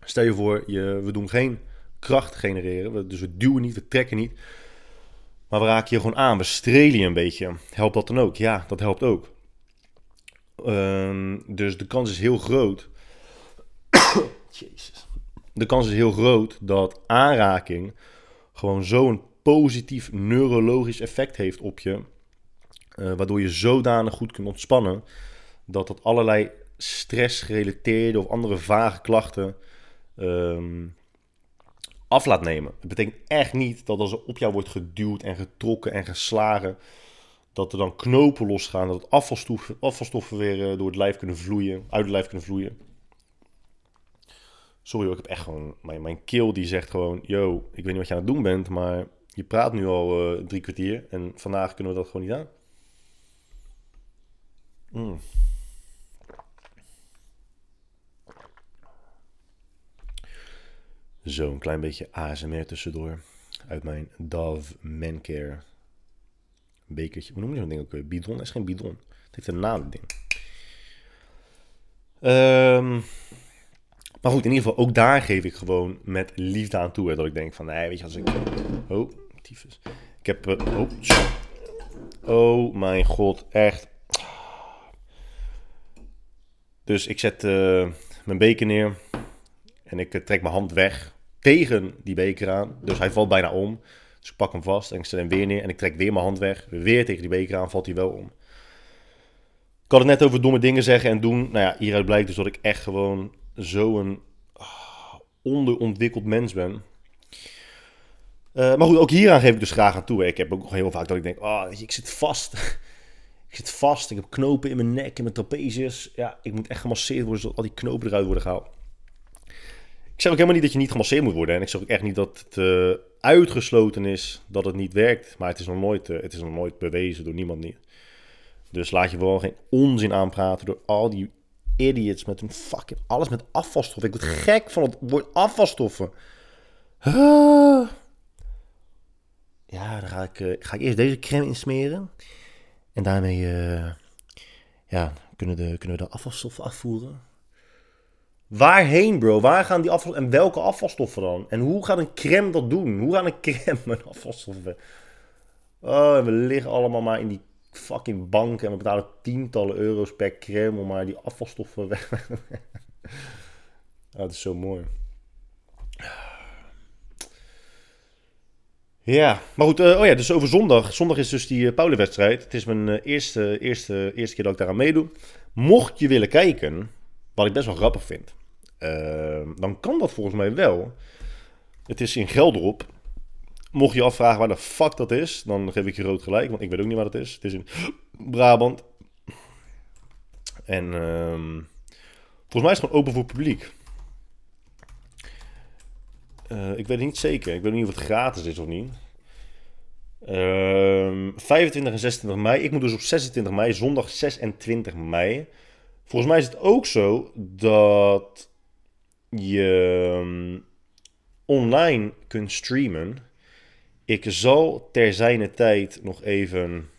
Stel je voor, je, we doen geen kracht genereren, dus we duwen niet, we trekken niet. Maar we raken je gewoon aan, we strelen je een beetje. Helpt dat dan ook? Ja, dat helpt ook. Ehm, dus de kans is heel groot. (coughs) Jezus. De kans is heel groot dat aanraking gewoon zo'n positief neurologisch effect heeft op je. Uh, waardoor je zodanig goed kunt ontspannen. Dat dat allerlei stressgerelateerde of andere vage klachten um, af laat nemen. Het betekent echt niet dat als er op jou wordt geduwd en getrokken en geslagen, dat er dan knopen losgaan, dat afvalstoffen, afvalstoffen weer uh, door het lijf kunnen vloeien, uit het lijf kunnen vloeien. Sorry, ik heb echt gewoon, mijn, mijn keel die zegt gewoon, yo, ik weet niet wat je aan het doen bent, maar je praat nu al uh, drie kwartier en vandaag kunnen we dat gewoon niet aan. Mm. Zo, een klein beetje ASMR tussendoor. Uit mijn Dove Mancare bekertje. Hoe noem je zo'n ding ook? Bidon? Dat is geen bidon. Het heeft een naam, ding. Um, maar goed, in ieder geval, ook daar geef ik gewoon met liefde aan toe. Hè, dat ik denk van, nee, weet je, als ik... Oh, tyfus. Ik heb... Uh, oh, oh mijn god, echt. Dus ik zet uh, mijn beker neer. En ik uh, trek mijn hand weg tegen die beker aan. Dus hij valt bijna om. Dus ik pak hem vast en ik zet hem weer neer. En ik trek weer mijn hand weg. Weer tegen die beker aan, valt hij wel om. Ik had het net over domme dingen zeggen en doen. Nou ja, hieruit blijkt dus dat ik echt gewoon zo'n uh, onderontwikkeld mens ben. Uh, maar goed, ook hieraan geef ik dus graag aan toe. Ik heb ook heel vaak dat ik denk, oh, ik zit vast. (laughs) ik zit vast, ik heb knopen in mijn nek, in mijn trapezius. Ja, ik moet echt gemasseerd worden, zodat al die knopen eruit worden gehaald. Ik zeg ook helemaal niet dat je niet gemasseerd moet worden. En ik zeg ook echt niet dat het uh, uitgesloten is dat het niet werkt. Maar het is nog nooit, uh, het is nog nooit bewezen door niemand niet. Dus laat je wel geen onzin aanpraten door al die idiots met hun fucking alles met afvalstoffen. Ik word gek van het woord afvalstoffen. Ja, dan ga ik, uh, ga ik eerst deze crème insmeren. En daarmee ja, kunnen, de, kunnen we de afvalstoffen afvoeren. Waarheen, bro? Waar gaan die afval en welke afvalstoffen dan? En hoe gaat een crème dat doen? Hoe gaat een (laughs) crème met afvalstoffen? Oh, we liggen allemaal maar in die fucking bank en we betalen tientallen euro's per crème om maar die afvalstoffen weg. (laughs) oh, dat is zo mooi. Ja, maar goed, uh, oh ja, dus over zondag. Zondag is dus die uh, wedstrijd Het is mijn uh, eerste, eerste, eerste keer dat ik daaraan meedoe. Mocht je willen kijken, wat ik best wel grappig vind, dan kan dat volgens mij wel. Het is in Gelderop. Mocht je afvragen waar de fuck dat is, dan geef ik je rood gelijk, want ik weet ook niet waar het is. Het is in (gasps) Brabant. En um, volgens mij is het gewoon open voor publiek. Uh, ik weet niet zeker. Ik weet niet of het gratis is of niet. Um, 25 en 26 mei. Ik moet dus op 26 mei, zondag 26 mei. Volgens mij is het ook zo dat je um, online kunt streamen. Ik zal ter zijne tijd nog even.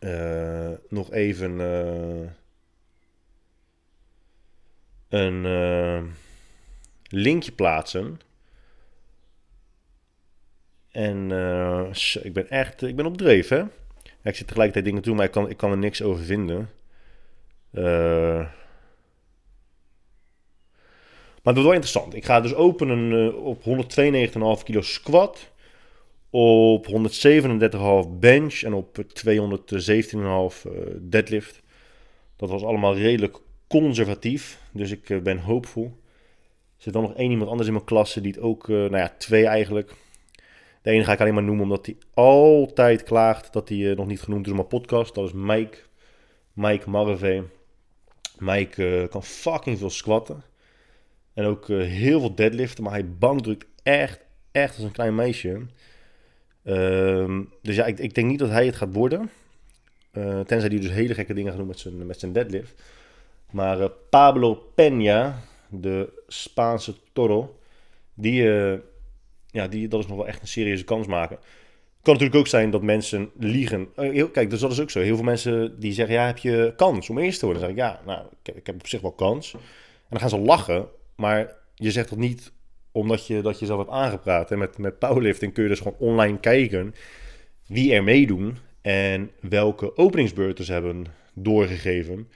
Uh, nog even. Uh, een uh, linkje plaatsen. En ik ben echt. Ik ben op dreef, hè? Ik zit tegelijkertijd dingen toe, maar ik kan, ik kan er niks over vinden. Maar dat is wel interessant. Ik ga dus openen uh, op 192,5 kilo squat. Op 137,5 bench. En op 217,5 uh, deadlift. Dat was allemaal redelijk conservatief. Dus ik uh, ben hoopvol. Er zit dan nog één iemand anders in mijn klasse. Die het ook, nou ja, twee eigenlijk. De ene ga ik alleen maar noemen omdat hij altijd klaagt dat hij nog niet genoemd is op mijn podcast. Dat is Mike. Mike Marve. Mike kan fucking veel squatten. En ook uh, heel veel deadliften. Maar hij bankdrukt echt, echt als een klein meisje. Um, dus ja, ik, ik, denk niet dat hij het gaat worden. Uh, tenzij die dus hele gekke dingen gaan doen met zijn, met zijn deadlift. Maar uh, Pablo Peña, de Spaanse toro, die, ja, die, dat is nog wel echt een serieuze kans maken. Kan natuurlijk ook zijn dat mensen liegen. Kijk, dus dat is ook zo. Heel veel mensen die zeggen, ja, heb je kans om eerst te worden? Zeg ik, ja, nou, ik, ik heb op zich wel kans. En dan gaan ze lachen, maar je zegt dat niet omdat je dat je zelf hebt aangepraat. En met, met powerlifting kun je dus gewoon online kijken wie er meedoen en welke openingsbeurten ze hebben doorgegeven.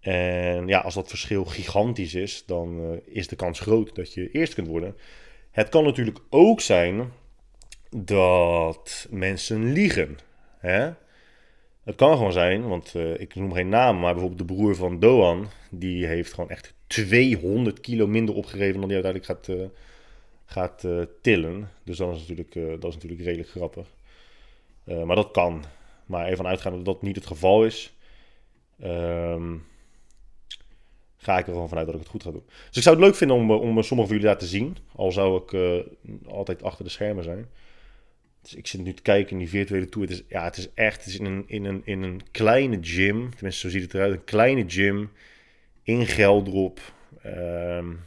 En ja, als dat verschil gigantisch is, dan uh, is de kans groot dat je eerst kunt worden. Het kan natuurlijk ook zijn dat mensen liegen. Hè? Het kan gewoon zijn, want uh, ik noem geen naam, maar bijvoorbeeld de broer van Doan, die heeft gewoon echt 200 kilo minder opgegeven dan die uiteindelijk gaat, uh, gaat uh, tillen. Dus dat is natuurlijk, dat is natuurlijk redelijk grappig. maar dat kan. Maar even uitgaan dat dat niet het geval is, um, ga ik er gewoon vanuit dat ik het goed ga doen. Dus ik zou het leuk vinden om, om sommige van jullie daar te zien. Al zou ik altijd achter de schermen zijn. Dus ik zit nu te kijken in die virtuele tour. Het is, ja, het is echt het is in, een, in, een, in een kleine gym. Tenminste, zo ziet het eruit. Een kleine gym in Geldrop. Um,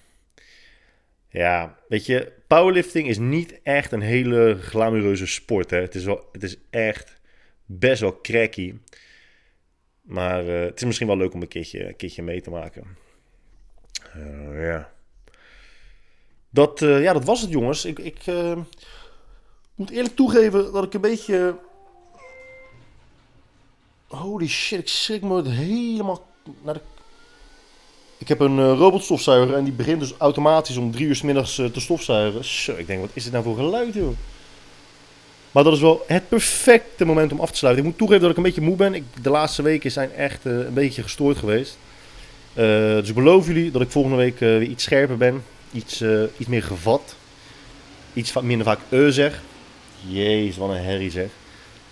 ja, weet je, powerlifting is niet echt een hele glamoureuze sport. Hè. Het, is wel, het is echt best wel cracky. Maar uh, het is misschien wel leuk om een keertje, een mee te maken. Uh, ja. Dat, uh, ja, dat was het, jongens. Ik, ik moet eerlijk toegeven dat ik een beetje... Holy shit, ik schrik me helemaal naar de... Ik heb een uh, robotstofzuiger en die begint dus automatisch om drie uur s middags uh, te stofzuigen. Zo, ik denk, wat is dit nou voor geluid, joh? Maar dat is wel het perfecte moment om af te sluiten. Ik moet toegeven dat ik een beetje moe ben. Ik, de laatste weken zijn echt uh, een beetje gestoord geweest. dus ik beloof jullie dat ik volgende week weer iets scherper ben. Iets, iets meer gevat. Iets minder vaak e zeg. Jezus, wat een herrie zeg.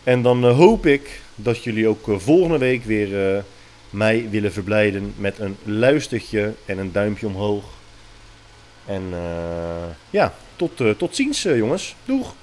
En dan uh, hoop ik dat jullie ook uh, volgende week weer uh, mij willen verblijden met een luistertje en een duimpje omhoog. En ja, tot, tot ziens jongens. Doeg!